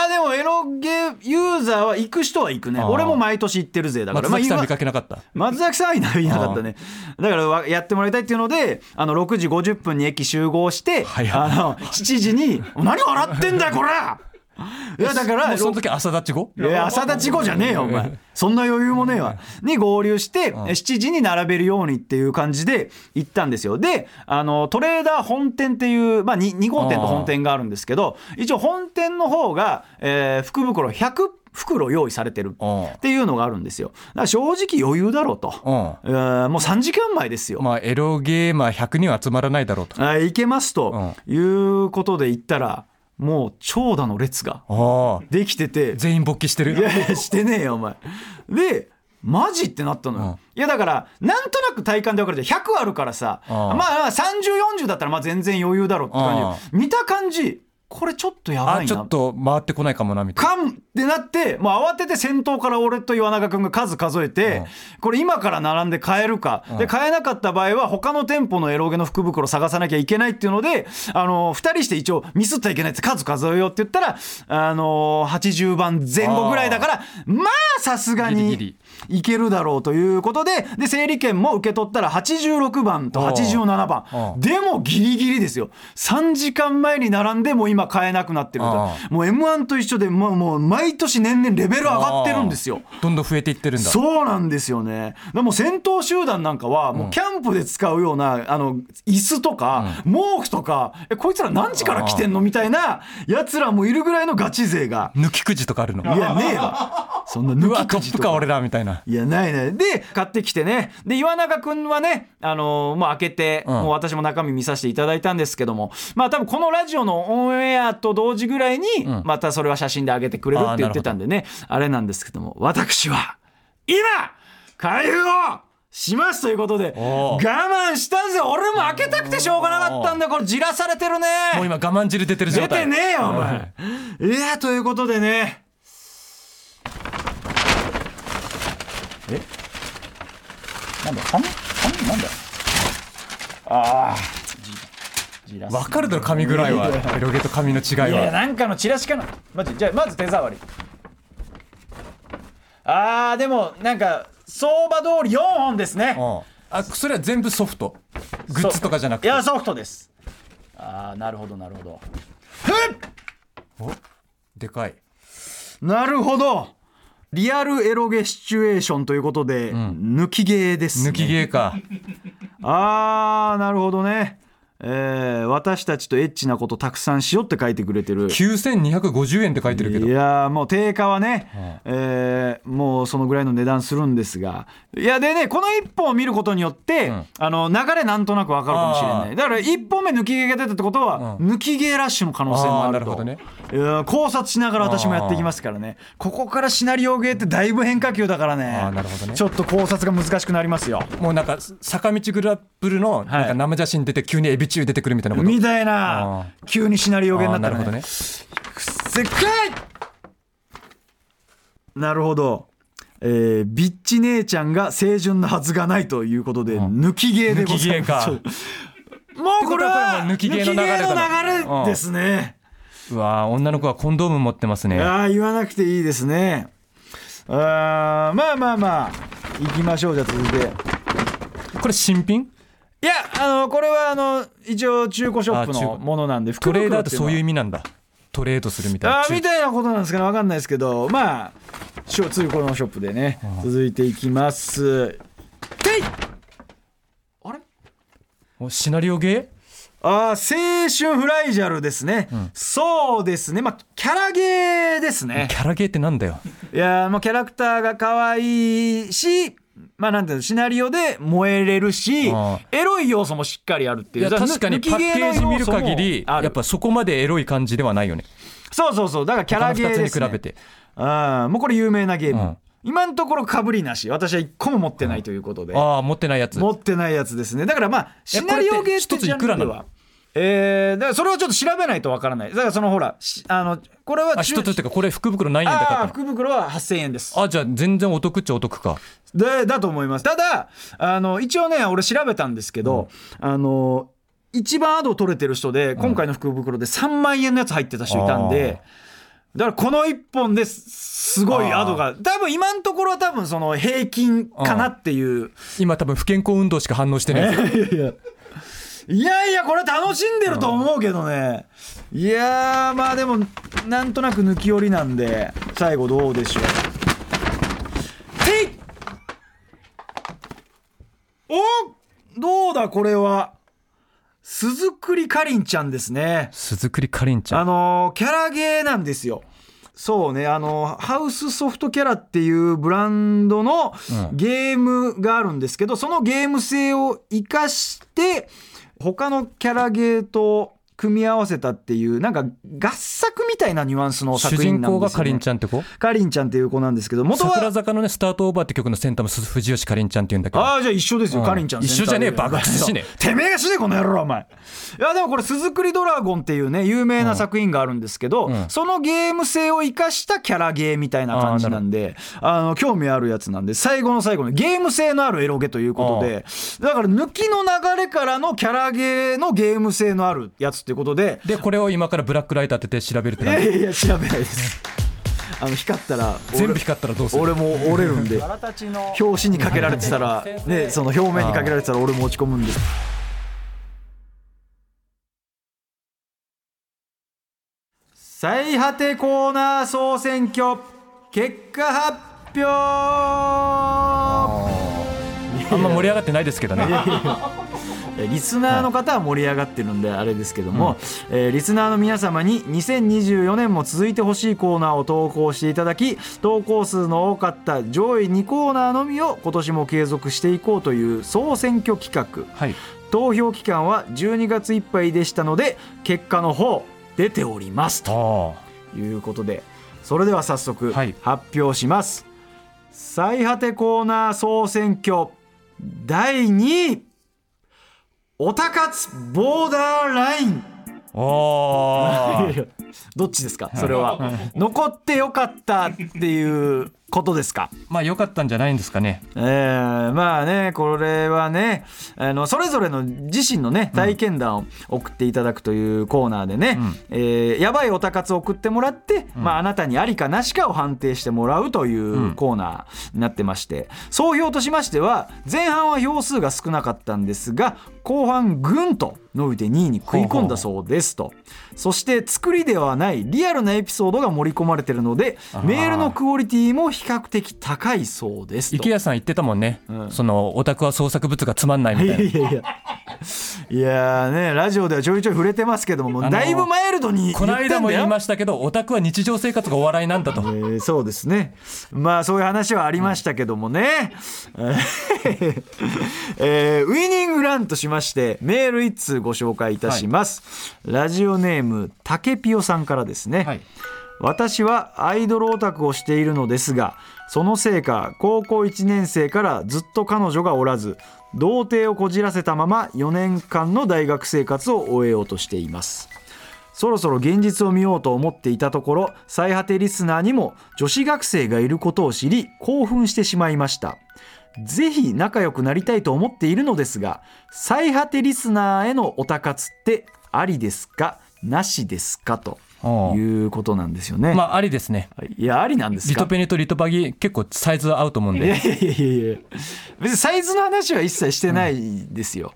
あでもエロゲユーザーは行く人は行くね。俺も毎年行ってるぜだから。まあ松崎さん見かけなかった？松崎さんはいないなかったね。だからわやってもらいたいっていうのであの6時50分に駅集合して、あの7時に「何笑ってんだよこれ!」いやだからもうその時朝立ち後？いや朝立ち後じゃねえよお前。そんな余裕もねえわ。に合流して7時に並べるようにっていう感じで行ったんですよ。であのトレーダー本店っていう、まあ、2, 2号店と本店があるんですけど一応本店の方が、えー福袋100袋用意されてるうん。っていうのがあるんですよ。だから正直余裕だろうと、えーもう3時間前ですよ、まあエロゲーマー100人は集まらないだろうと。あいけますということで言ったらもう長蛇の列ができてて。全員勃起してる？いやしてねえよお前。でマジってなったのよ、うん。いやだからなんとなく体感で分かるじゃん。100あるからさ。うん。まあまあ3040だったらまあ全然余裕だろうって感じ見た感じこれちょっとやばいな。あちょっと回ってこないかもなみたいな。かんってなってもう慌てて先頭から俺と岩永君が数数えて、うん。これ今から並んで買えるか、で買えなかった場合は他の店舗のエロゲの福袋探さなきゃいけないっていうのであの2人して一応ミスったらいけないって数数えようって言ったらあの80番前後ぐらいだからまあさすがにいけるだろうということでで整理券も受け取ったら86番と87番。うんでもギリギリですよ。3時間前に並んでもう今買えなくなってるもう m 1と一緒でもうもう毎年年々レベル上がってるんですよ。どんどん増えていってるんだ。そうなんですよね。でも先頭集団なんかはもうキャンプで使うようなあの椅子とか毛布とかえこいつら何時から来てんのみたいなやつらもいるぐらいのガチ勢が。抜きくじとかあるの。いやねえわそんな抜きくじとか俺らみたいないやないない。で買ってきてね。で岩永君はねあのーもう開けて、うん。もう私も中身見させていただいたんですけども。まあ多分このラジオのオンエアと同時ぐらいに、ん。またそれは写真で上げてくれるって言ってたんでね。あれなんですけども私は今開封をしますということで我慢したぜ。俺も開けたくてしょうがなかったんだ。よこれじらされてるね。もう今我慢汁出てる状出態てねえよお前。いやということでねえ？なんだ紙紙なんだ？ああじじらす分かるだろ紙ぐらいは。エロゲと紙の違いいやいやはなんかのチラシかな。マジじゃあまず手触り。あーでもなんか相場通り4本ですね。うん。あそれは全部ソフト。グッズとかじゃなくて。いやソフトです。ああなるほどなるほど。ふっでかい。なるほどリアルエロゲシチュエーションということで、抜きゲーですね。抜きゲーか。あーなるほどねえー私たちとエッチなことたくさんしようって書いてくれてる。9250円って書いてるけど。いやーもう定価はね、えーもうそのぐらいの値段するんですが。いやでねこの1本を見ることによって、ん。あの流れなんとなく分かるかもしれなあいだから1本目抜き毛が出たってことは、抜き毛ラッシュの可能性もあると。あーなるほどね。考察しながら私もやっていきますからね。ここからシナリオゲーってだいぶ変化球だからね。ね。ちょっと考察が難しくなりますよ。もうなんか坂道グラップルのなんか生写真出て急にエビチュー出てくるみたいなこと。みたいなあ急にシナリオゲーになったらねなるほどね。せっかい。なるほど。えービッチ姉ちゃんが清純なはずがないということで、抜き芸でございます。抜きもうこれは抜き芸の流れですね。うわー女の子はコンドーム持ってますね。ああ言わなくていいですね。あーまあまあまあ行きましょうじゃあ続いて。これ新品？いやあのこれはあの一応中古ショップのものなんでトレーダーってそういう意味なんだ。トレードするみたいな。あーみたいなことなんですかね分かんないですけどまあ中古のショップでね続いていきます。てい！あれ？おシナリオゲあー青春フライジャルですね、そうですね。まあキャラゲーですーね。キャラゲーってなんだよ。いやーもうキャラクターが可愛いしまあなんていうのシナリオで燃えれるしあエロい要素もしっかりあるっていう。いや確かにパッケージ見る限りやっぱそこまでエロい感じではないよね。そうそうそう。だからキャラゲー他の2です、ね、つに比べて。ああもうこれ有名なゲーム、うん。今のところかぶりなし。私は一個も持ってないということで、ああ持ってないやつ。持ってないやつですね。だからまあシナリオゲーって一ついくらなの？ジャンルではえー、だからそれをちょっと調べないとわからない。だからそのほらしあのこれは中あ一つっていうかこれ福袋何円で買ああったの？福袋は8000円です。あじゃあ全然お得っちゃお得か。でだと思います。ただあの一応ね俺調べたんですけど、あの一番アド取れてる人で今回の福袋で3万円のやつ入ってた人いたんで、だからこの1本ですすごいアドが多分今のところは多分その平均かなっていう。今多分不健康運動しか反応してない いやいやいやいやこれ楽しんでると思うけどね。いやーまあでもなんとなく抜き寄りなんで最後どうでしょう。ていおどうだこれは。鈴栗かりんちゃんですね。鈴栗かりんちゃん。あのーキャラゲーなんですよ。そうねあのハウスソフトキャラっていうブランドのうん。ゲームがあるんですけど、そのゲーム性を生かして他のキャラゲーと組み合わせたっていうなんか合作みたいなニュアンスの主作品人公がかなんですよ、ね、りんちゃんって子？かりんちゃんっていう子なんですけど元桜は坂のねスタートオーバーって曲のセンターも鈴藤吉かりんちゃんって言うんだけど。ああじゃあ一緒ですよ、うんかりんちゃん一緒じゃねえセンターでバカしね。てめえがしねえこの野郎お前。いやでもこれ「鈴栗ドラゴン」っていうね有名な作品があるんですけど、うん。そのゲーム性を生かしたキャラゲーみたいな感じなんであの興味あるやつなんで最後の最後にゲーム性のあるエロゲということでだから抜きの流れからのキャラゲーのゲーム性のあるやつってことででこれを今からブラックライト当てて調べるっていなやいやいや調べないです。あの光ったら俺全部光ったらどうする？俺も折れるんで表紙にかけられてたらねその表面にかけられてたら俺も落ち込むんで。最果てコーナー総選挙結果発表。あんま盛り上がってないですけどね。え リスナーの方は盛り上がってるんであれですけども、えーリスナーの皆様に2024年も続いてほしいコーナーを投稿していただき投稿数の多かった上位2コーナーのみを今年も継続していこうという総選挙企画。はい。投票期間は12月いっぱいでしたので結果の方出ております。とあ。いうことでそれでは早速はい。発表します、最果てコーナー総選挙第2位おたかつボーダーライン。あお どっちですか？それは。残ってよかったっていうことですか？まあ良かったんじゃないんですかね。えーまあねこれはねあのそれぞれの自身のね体験談を送っていただくというコーナーでね、うん。えーやばいおたかつを送ってもらって、まあ、あなたにありかなしかを判定してもらうというコーナーになってまして総評としましては前半は票数が少なかったんですが後半ぐんと伸びて2位に食い込んだそうですと。そして作りではないリアルなエピソードが盛り込まれてるのでメールのクオリティも比較的高いそうですと。池谷さん言ってたもんね、うん。そのオタクは創作物がつまんないみいたいな。やいやいや。いやーねラジオではちょいちょい触れてますけどももうあのーだいぶマイルドにこの間も言いましたけどオタクは日常生活がお笑いなんだと。えーそうですね。まあそういう話はありましたけどもね、えーウイニングランとしましてメール一通ご紹介いたします、ラジオネームたけぴよさんからですね、はい私はアイドルオタクをしているのですがそのせいか高校1年生からずっと彼女がおらず童貞をこじらせたまま4年間の大学生活を終えようとしています。そろそろ現実を見ようと思っていたところ最果てリスナーにも女子学生がいることを知り興奮してしまいました。ぜひ仲良くなりたいと思っているのですが最果てリスナーへのおたかつってありですか？なしですか？と。いうことなんですよね。まあありですねいやありなんですか？リトペニとリトバギ結構サイズ合うと思うんでいやいやいやいや別にサイズの話は一切してないですよ。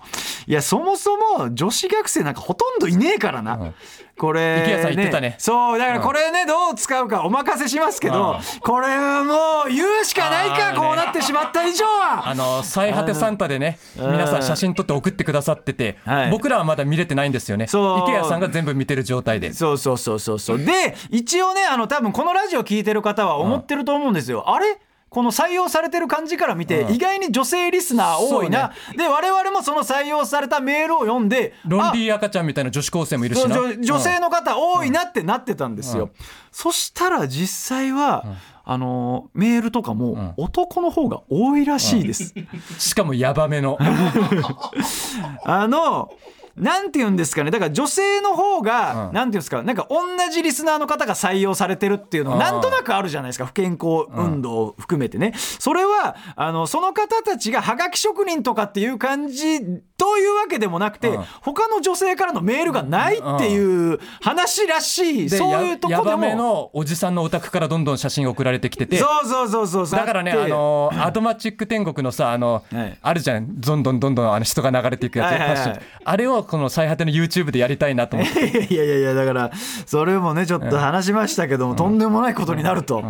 いやそもそも女子学生なんかほとんどいねえからな。うんこれ、池谷さん言ってたね。そうだからこれねどう使うかお任せしますけど、うん。これはもう言うしかないかこうなってしまった以上は。あの最果てサンタでねうん。皆さん写真撮って送ってくださっててはい。僕らはまだ見れてないんですよね。そう。池谷さんが全部見てる状態で。そうそうそうそうそう。で一応ねあの多分このラジオ聞いてる方は思ってると思うんですよ、あれ？この採用されてる感じから見て、うん。意外に女性リスナー多いな、で我々もその採用されたメールを読んでロンリあー赤ちゃんみたいな女子高生もいるし女女性の方多いなってなってたんですよ、うん。そしたら実際は、あのメールとかも男の方が多いらしいです、うん。しかもヤバめの。あのなんて言うんですかね。だから女性の方が、うん。なんて言うんですかなんか同じリスナーの方が採用されてるっていうのがうん。なんとなくあるじゃないですか。不健康運動を含めてね、それはあのその方たちがはがき職人とかっていう感じというわけでもなくて、うん。他の女性からのメールがないっていう話らしい、でそういうとこでも。のおじさんのお宅からどんどん写真送られてきてて。そうそうそうそう。そうだからね、あのアドマチック天国のさ、あの、はい。あるじゃん、どんどんどんどんあの人が流れていくやつ、はいはいはい。あれをこの最果ての YouTube でやりたいなと思って。いやいやいやだからそれもねちょっと話しましたけども、とんでもないことになると、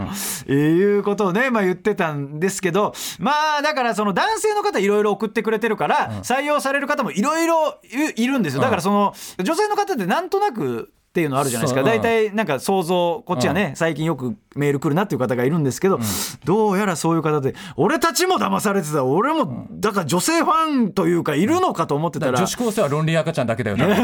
いうことをね、まあ、言ってたんですけどまあだからその男性の方いろいろ送ってくれてるから、採用される方もいろいろいいるんですよ。だからその女性の方ってなんとなくっていうのあるじゃないですか。大体なんか想像こっちはね、最近よくメール来るなっていう方がいるんですけど、どうやらそういう方で俺たちも騙されてた。俺もだから女性ファンというかいるのかと思ってたら女子高生はロンリー赤ちゃんだけだよね。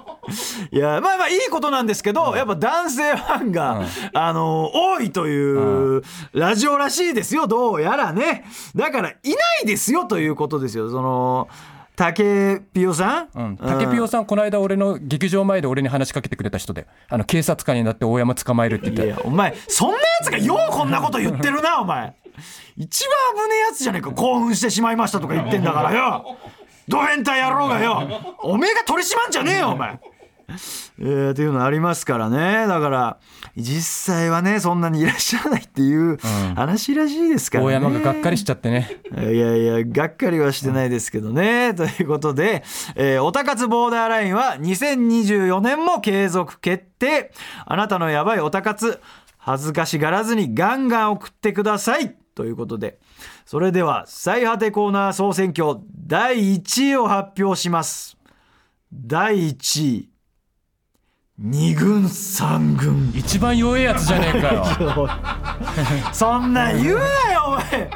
いやまあまあいいことなんですけど、やっぱ男性ファンが、あの多いというラジオらしいですよ。どうやらね。だからいないですよということですよ。その竹ピオさん、うん、竹ピオさん、この間、俺の劇場前で俺に話しかけてくれた人で、あの警察官になって大山捕まえるって言っいて、やお前そんなやつがようこんなこと言ってるなお前。一番危ねえやつじゃねえか興奮してしまいましたとか言ってんだからよ。ド変態野郎がよ。おめえが取り締まんじゃねえよお前えー、っていうのありますからねだから実際はねそんなにいらっしゃらないっていう話らしいですからね、大山ががっかりしちゃってね、いやいや、がっかりはしてないですけどね。ということで、えー、おたかつボーダーラインは2024年も継続決定。あなたのやばいおたかつ、恥ずかしがらずにガンガン送ってください。ということで、それでは、最果てコーナー総選挙第1位を発表します。第1位、2軍3軍。一番弱いやつじゃねえかよ。そんなん言うなよお前。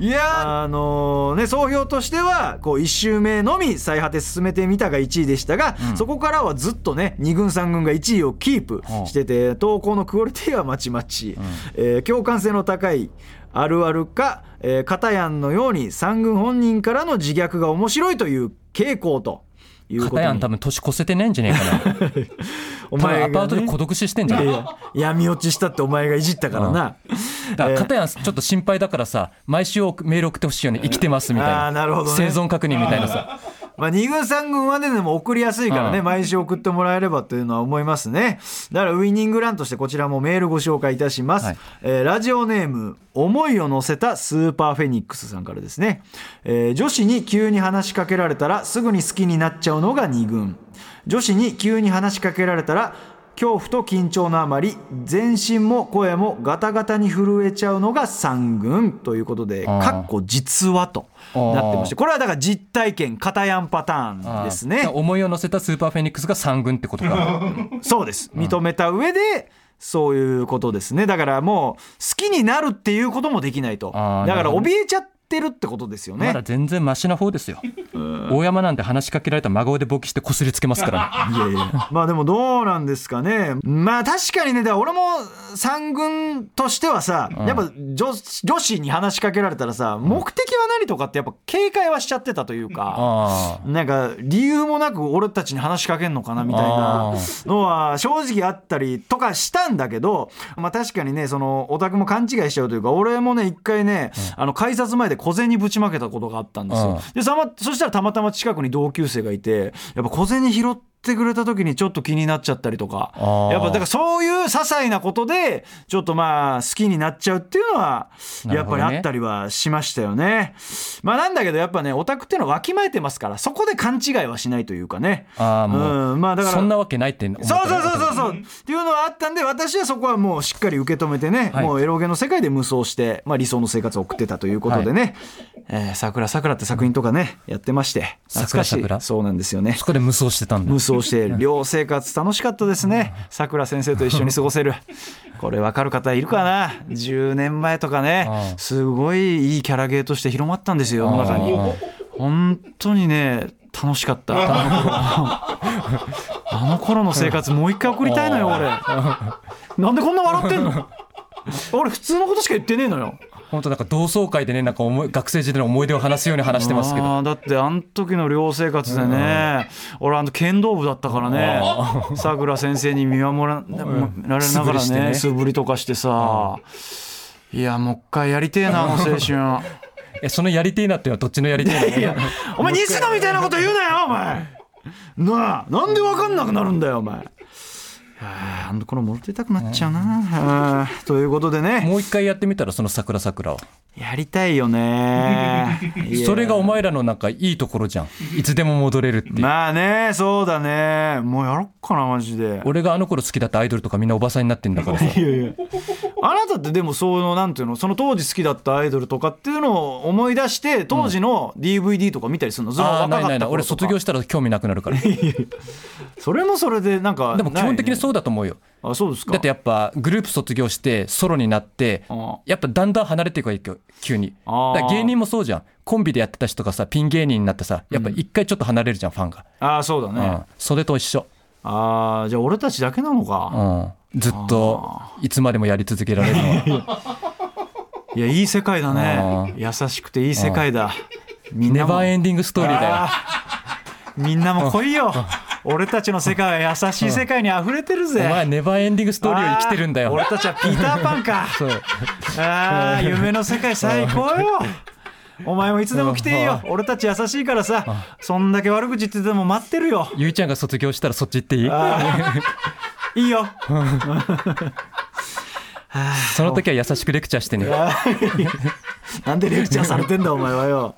いやあのね総評としてはこう1周目のみ最果て進めてみたが1位でしたが、そこからはずっとね2軍3軍が1位をキープしてて投稿のクオリティはまちまち、えー共感性の高いあるあるか、えー、片やんのように3軍本人からの自虐が面白いという傾向ということに片やん多分年越せてねえんじゃねえかな。お前が、アパートでね、孤独死してんじゃん。だか闇落ちしたってお前がいじったからな。ら片やんちょっと心配だからさ、毎週メール送ってほしいよね。生きてますみたいな。なるほどね生存確認みたいなさ。まあ、2軍3軍はねでも送りやすいからね、うん。毎週送ってもらえればというのは思いますね。だからウイニングランとしてこちらもメールご紹介いたします、はい。えーラジオネーム思いを乗せたスーパーフェニックスさんからですね、えー女子に急に話しかけられたらすぐに好きになっちゃうのが2軍。女子に急に話しかけられたら恐怖と緊張のあまり全身も声もガタガタに震えちゃうのが3軍ということでかっこ実話となってましてこれはだから実体験片やんパターンですね。思いを乗せたスーパーフェニックスが3軍ってことか。そうです。認めた上でそういうことですね。だからもう好きになるっていうこともできないと。だから怯えちゃってるってことですよね。まだ全然マシな方ですよ。大山なんて話しかけられたら真顔で勃起してこすりつけますから。いやいや。まあでもどうなんですかね。まあ確かにねだ俺も三軍としてはさ、ん。やっぱ女女子に話しかけられたらさ目的は何とかってやっぱ警戒はしちゃってたというか、あなんか理由もなく俺たちに話しかけんのかなみたいなのは正直あったりとかしたんだけどまあ確かにねそのオタクも勘違いしちゃうというか俺もね一回ね、あの改札前で小銭ぶちまけたことがあったんですよ。でそしたらたまたま近くに同級生がいてやっぱ小銭拾ってくれた時にちょっと気になっちゃったりとか。やっぱだからそういう些細なことでちょっとまあ好きになっちゃうっていうのはやっぱりあったりはしましたよね。まあなんだけどやっぱねオタクっていうのはわきまえてますからそこで勘違いはしないというかね。あーもう、うんまあだからそんなわけないってそうそうそうそう。そうっていうのはあったんで私はそこはもうしっかり受け止めてね、はい。もうエロゲの世界で無双して、まあ、理想の生活を送ってたということでね「えー桜桜」って作品とかねやってまして。懐かしい。桜桜？そうなんですよね。そこで無双してたんだ。無双して 寮生活楽しかったですね。さくら先生と一緒に過ごせる。これ分かる方いるかな？10年前とかね。すごいいいキャラゲーとして広まったんですよ世の中に。あ本当にね楽しかった。あの頃あの頃の生活もう一回送りたいのよ俺。なんでこんな笑ってんの？俺普通のことしか言ってねえのよ本当なんか同窓会でねなんか思い学生時代の思い出を話すように話してますけど。だってあの時の寮生活でね、俺あの剣道部だったからねさくら先生に見守らられながらねね。素振りとかしてさいやもう一回やりてえなあの 青春えそのやりてえなっていうのはどっちのやりてえなの？お前西野みたいなこと言うなよお前。なあなんで分かんなくなるんだよお前いあーあの頃戻ってたくなっちゃうな、あーということでね。もう一回やってみたらその桜桜を。やりたいよね。それがお前らのなんかいいところじゃん。いつでも戻れるっていう。まあねそうだね。もうやろっかなマジで。俺があの頃好きだったアイドルとかみんなおばさんになってんだからさ。いやいやあなたってでもそのなんていうのその当時好きだったアイドルとかっていうのを思い出して当時の DVD とか見たりするの、そのああ若かったないないない。俺頃とか。卒業したら興味なくなるから。で それもそれでなんかも基本的にうそうだと思うよ。あそうですか。だってやっぱグループ卒業してソロになってあやっぱだんだん離れていくわけよ急に。あー。だから芸人もそうじゃん。コンビでやってた人がさピン芸人になってさやっぱ一回ちょっと離れるじゃんファンが、あそうだね、うん、それと一緒、ああじゃあ俺たちだけなのか、うん、ずっといつまでもやり続けられるのは。いやいい世界だね。優しくていい世界だ。みんネバーエンディングストーリーだよ。みんなも来いよ俺たちの世界は優しい世界に溢れてるぜ。お前ネバーエンディングストーリーを生きてるんだよ。俺たちはピーターパンか。あー夢の世界最高よ。お前もいつでも来ていいよ。俺たち優しいからさ。そんだけ悪口言ってても待ってるよ。ゆいちゃんが卒業したらそっち行っていい？いいよ その時は優しくレクチャーしてね なんでレクチャーされてんだお前はよ。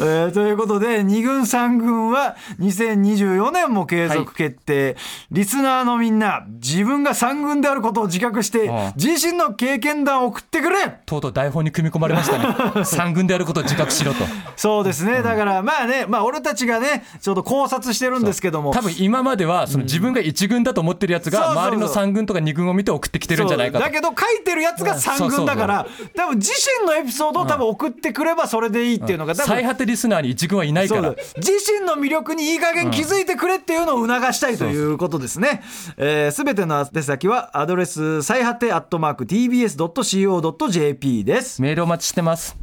えーということで2軍3軍は2024年も継続決定、リスナーのみんな自分が3軍であることを自覚して自身の経験談を送ってくれ。とうとう台本に組み込まれましたね。三軍であることを自覚しろと。そうですね。だからまあねまあ俺たちがねちょっと考察してるんですけども。多分今まではその自分が一軍だと思ってるやつが周りの三軍とか二軍を見て送ってきてるんじゃないかだけど書いてるやつが3軍だから多分自身のエピソードを多分送ってくればそれでいいっていうのが多分最果てリスナーに一軍はいないから自身の魅力にいい加減気づいてくれっていうのを促したいということですね。す、えー、べ、ての宛先はアドレス最果てアットマーク tbs.co.jp です。メールお待ちしてます。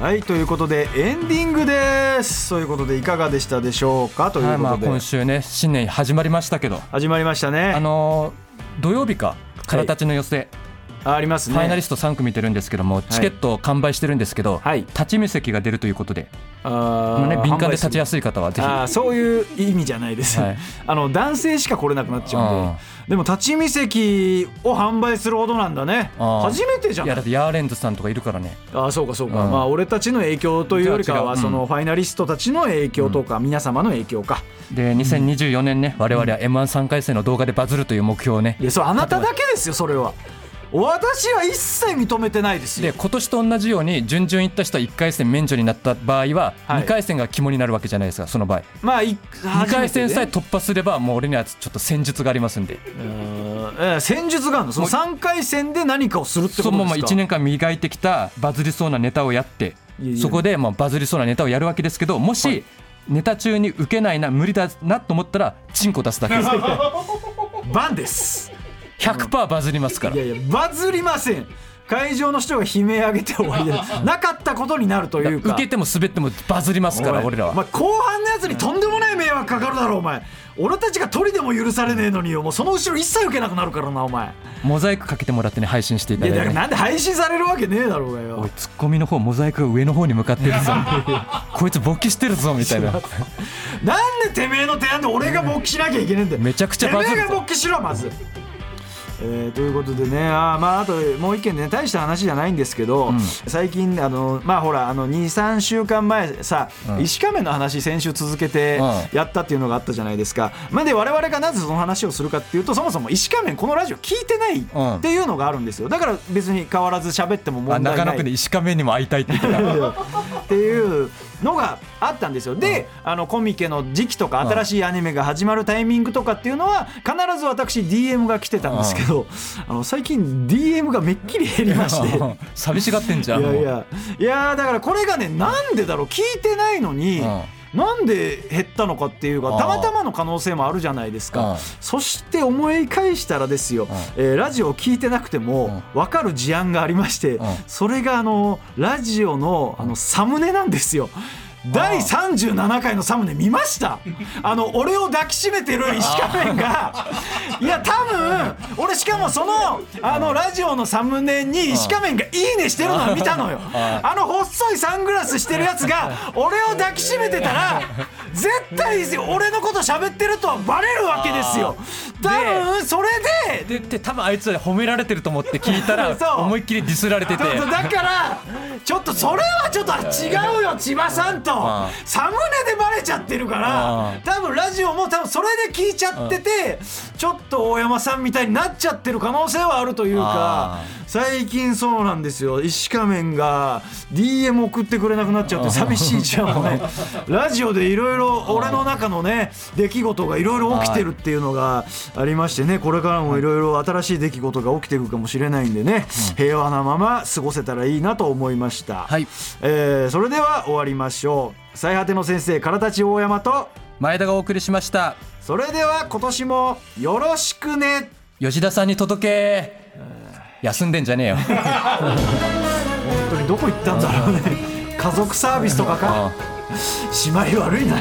はいということでエンディングです。ということでいかがでしたでしょうかというはいまあことで、今週ね新年始まりましたけど。始まりましたね。あのー土曜日かからたちの寄せ、あありますね。ファイナリスト3組出るんですけども、チケット完売してるんですけど、はい。立ち見席が出るということで、ああのーね、敏感で立ちやすすい方はぜひ。そういう意味じゃないです、はい。あの男性しか来れなくなっちゃうんで。あでも立ち見席を販売するほどなんだね。初めてじゃない。いやだってヤーレンズさんとかいるからね。ああそうかそうか、うん。まあ俺たちの影響というよりかはそのファイナリストたちの影響とか、皆様の影響か。で2024年ね我々は m 1 3回戦の動画でバズるという目標をね。いやそれあなただけですよそれは私は一切認めてないですよ。で今年と同じように準々行った人は1回戦免除になった場合ははい。2回戦が肝になるわけじゃないですかその場合。まあい2回戦さえ突破すればもう俺にはちょっと戦術がありますんで。ん。えー戦術があるの？その3回戦で何かをするってこそのままとですか1年間磨いてきたバズりそうなネタをやってそこでまあバズりそうなネタをやるわけですけどもしネタ中に受けないな無理だなと思ったらチンコ出すだけです。バンです100%バズりますから。いやいやバズりません。会場の人が悲鳴上げて終わりで なかったことになるというか。受けても滑ってもバズりますから俺らは。お前後半のやつにとんでもない迷惑かかるだろお前。俺たちが取りでも許されねえのによもうその後ろ一切受けなくなるからなお前。モザイクかけてもらってね配信していいやだからただいてねなんで配信されるわけねえだろうがよ。おいツッコミの方モザイクが上の方に向かってるぞ。こいつ勃起してるぞみたいな。なんでてめえの提案で俺が勃起しなきゃいけねえんだよ。めちゃくちゃバズるぞ。てめえが勃起しろまずえーということでねあーまああともう一件ね大した話じゃないんですけど、ん。最近あのまあほらあの23週間前さ、うん。石仮面の話先週続けてうやったっていうのがあったじゃないですか、まあ、で我々がなぜその話をするかっていうとそもそも石仮面このラジオ聞いてないっていうのがあるんですよ。だから別に変わらず喋っても問あ題ない。中野区で石仮面にも会いたいって言ってた。っていうのがあったんですよ。で、あのコミケの時期とかうん。新しいアニメが始まるタイミングとかっていうのは必ず私 DM が来てたんですけど、あの最近 DM がめっきり減りまして。寂しがってんじゃんいやいや。いやだからこれがねなんでだろう聞いてないのに、うんなんで減ったのかっていうかうんたまたまの可能性もあるじゃないですか、うんそして思い返したらですよ、えーラジオを聞いてなくても分かる事案がありまして、うんそれがあのラジオのあのサムネなんですよ。第37回のサムネ見ました。あの俺を抱きしめてる石仮面が。いや多分俺しかもそのあのラジオのサムネに石仮面が「いいね」してるのを見たのよ。あの細いサングラスしてるやつが俺を抱きしめてたら絶対俺のこと喋ってるとはバレるわけですよ。多分それででで多分あいつら褒められてると思って聞いたら思いっきりディスられてて。だからちょっとそれはちょっと違うよ千葉さんとサムネでバレちゃってるかあら多分ラジオも多分それで聞いちゃっててちょっと大山さんみたいになっちゃってる可能性はあるというかあ最近そうなんですよ。石仮面が DM 送ってくれなくなっちゃって寂しいじゃん。も ねラジオでいろいろ俺の中のね出来事がいろいろ起きてるっていうのがありましてねこれからもい。ろいろ新しい出来事が起きてるかもしれないんでね平和なまま過ごせたらいいなと思いました、はい。えーそれでは終わりましょう。最果ての先生唐立大山と前田がお送りしました。それでは今年もよろしくね。吉田さんに届け休んでんじゃねえよ。本当にどこ行ったんだろうね。家族サービスとかか。締まり悪いな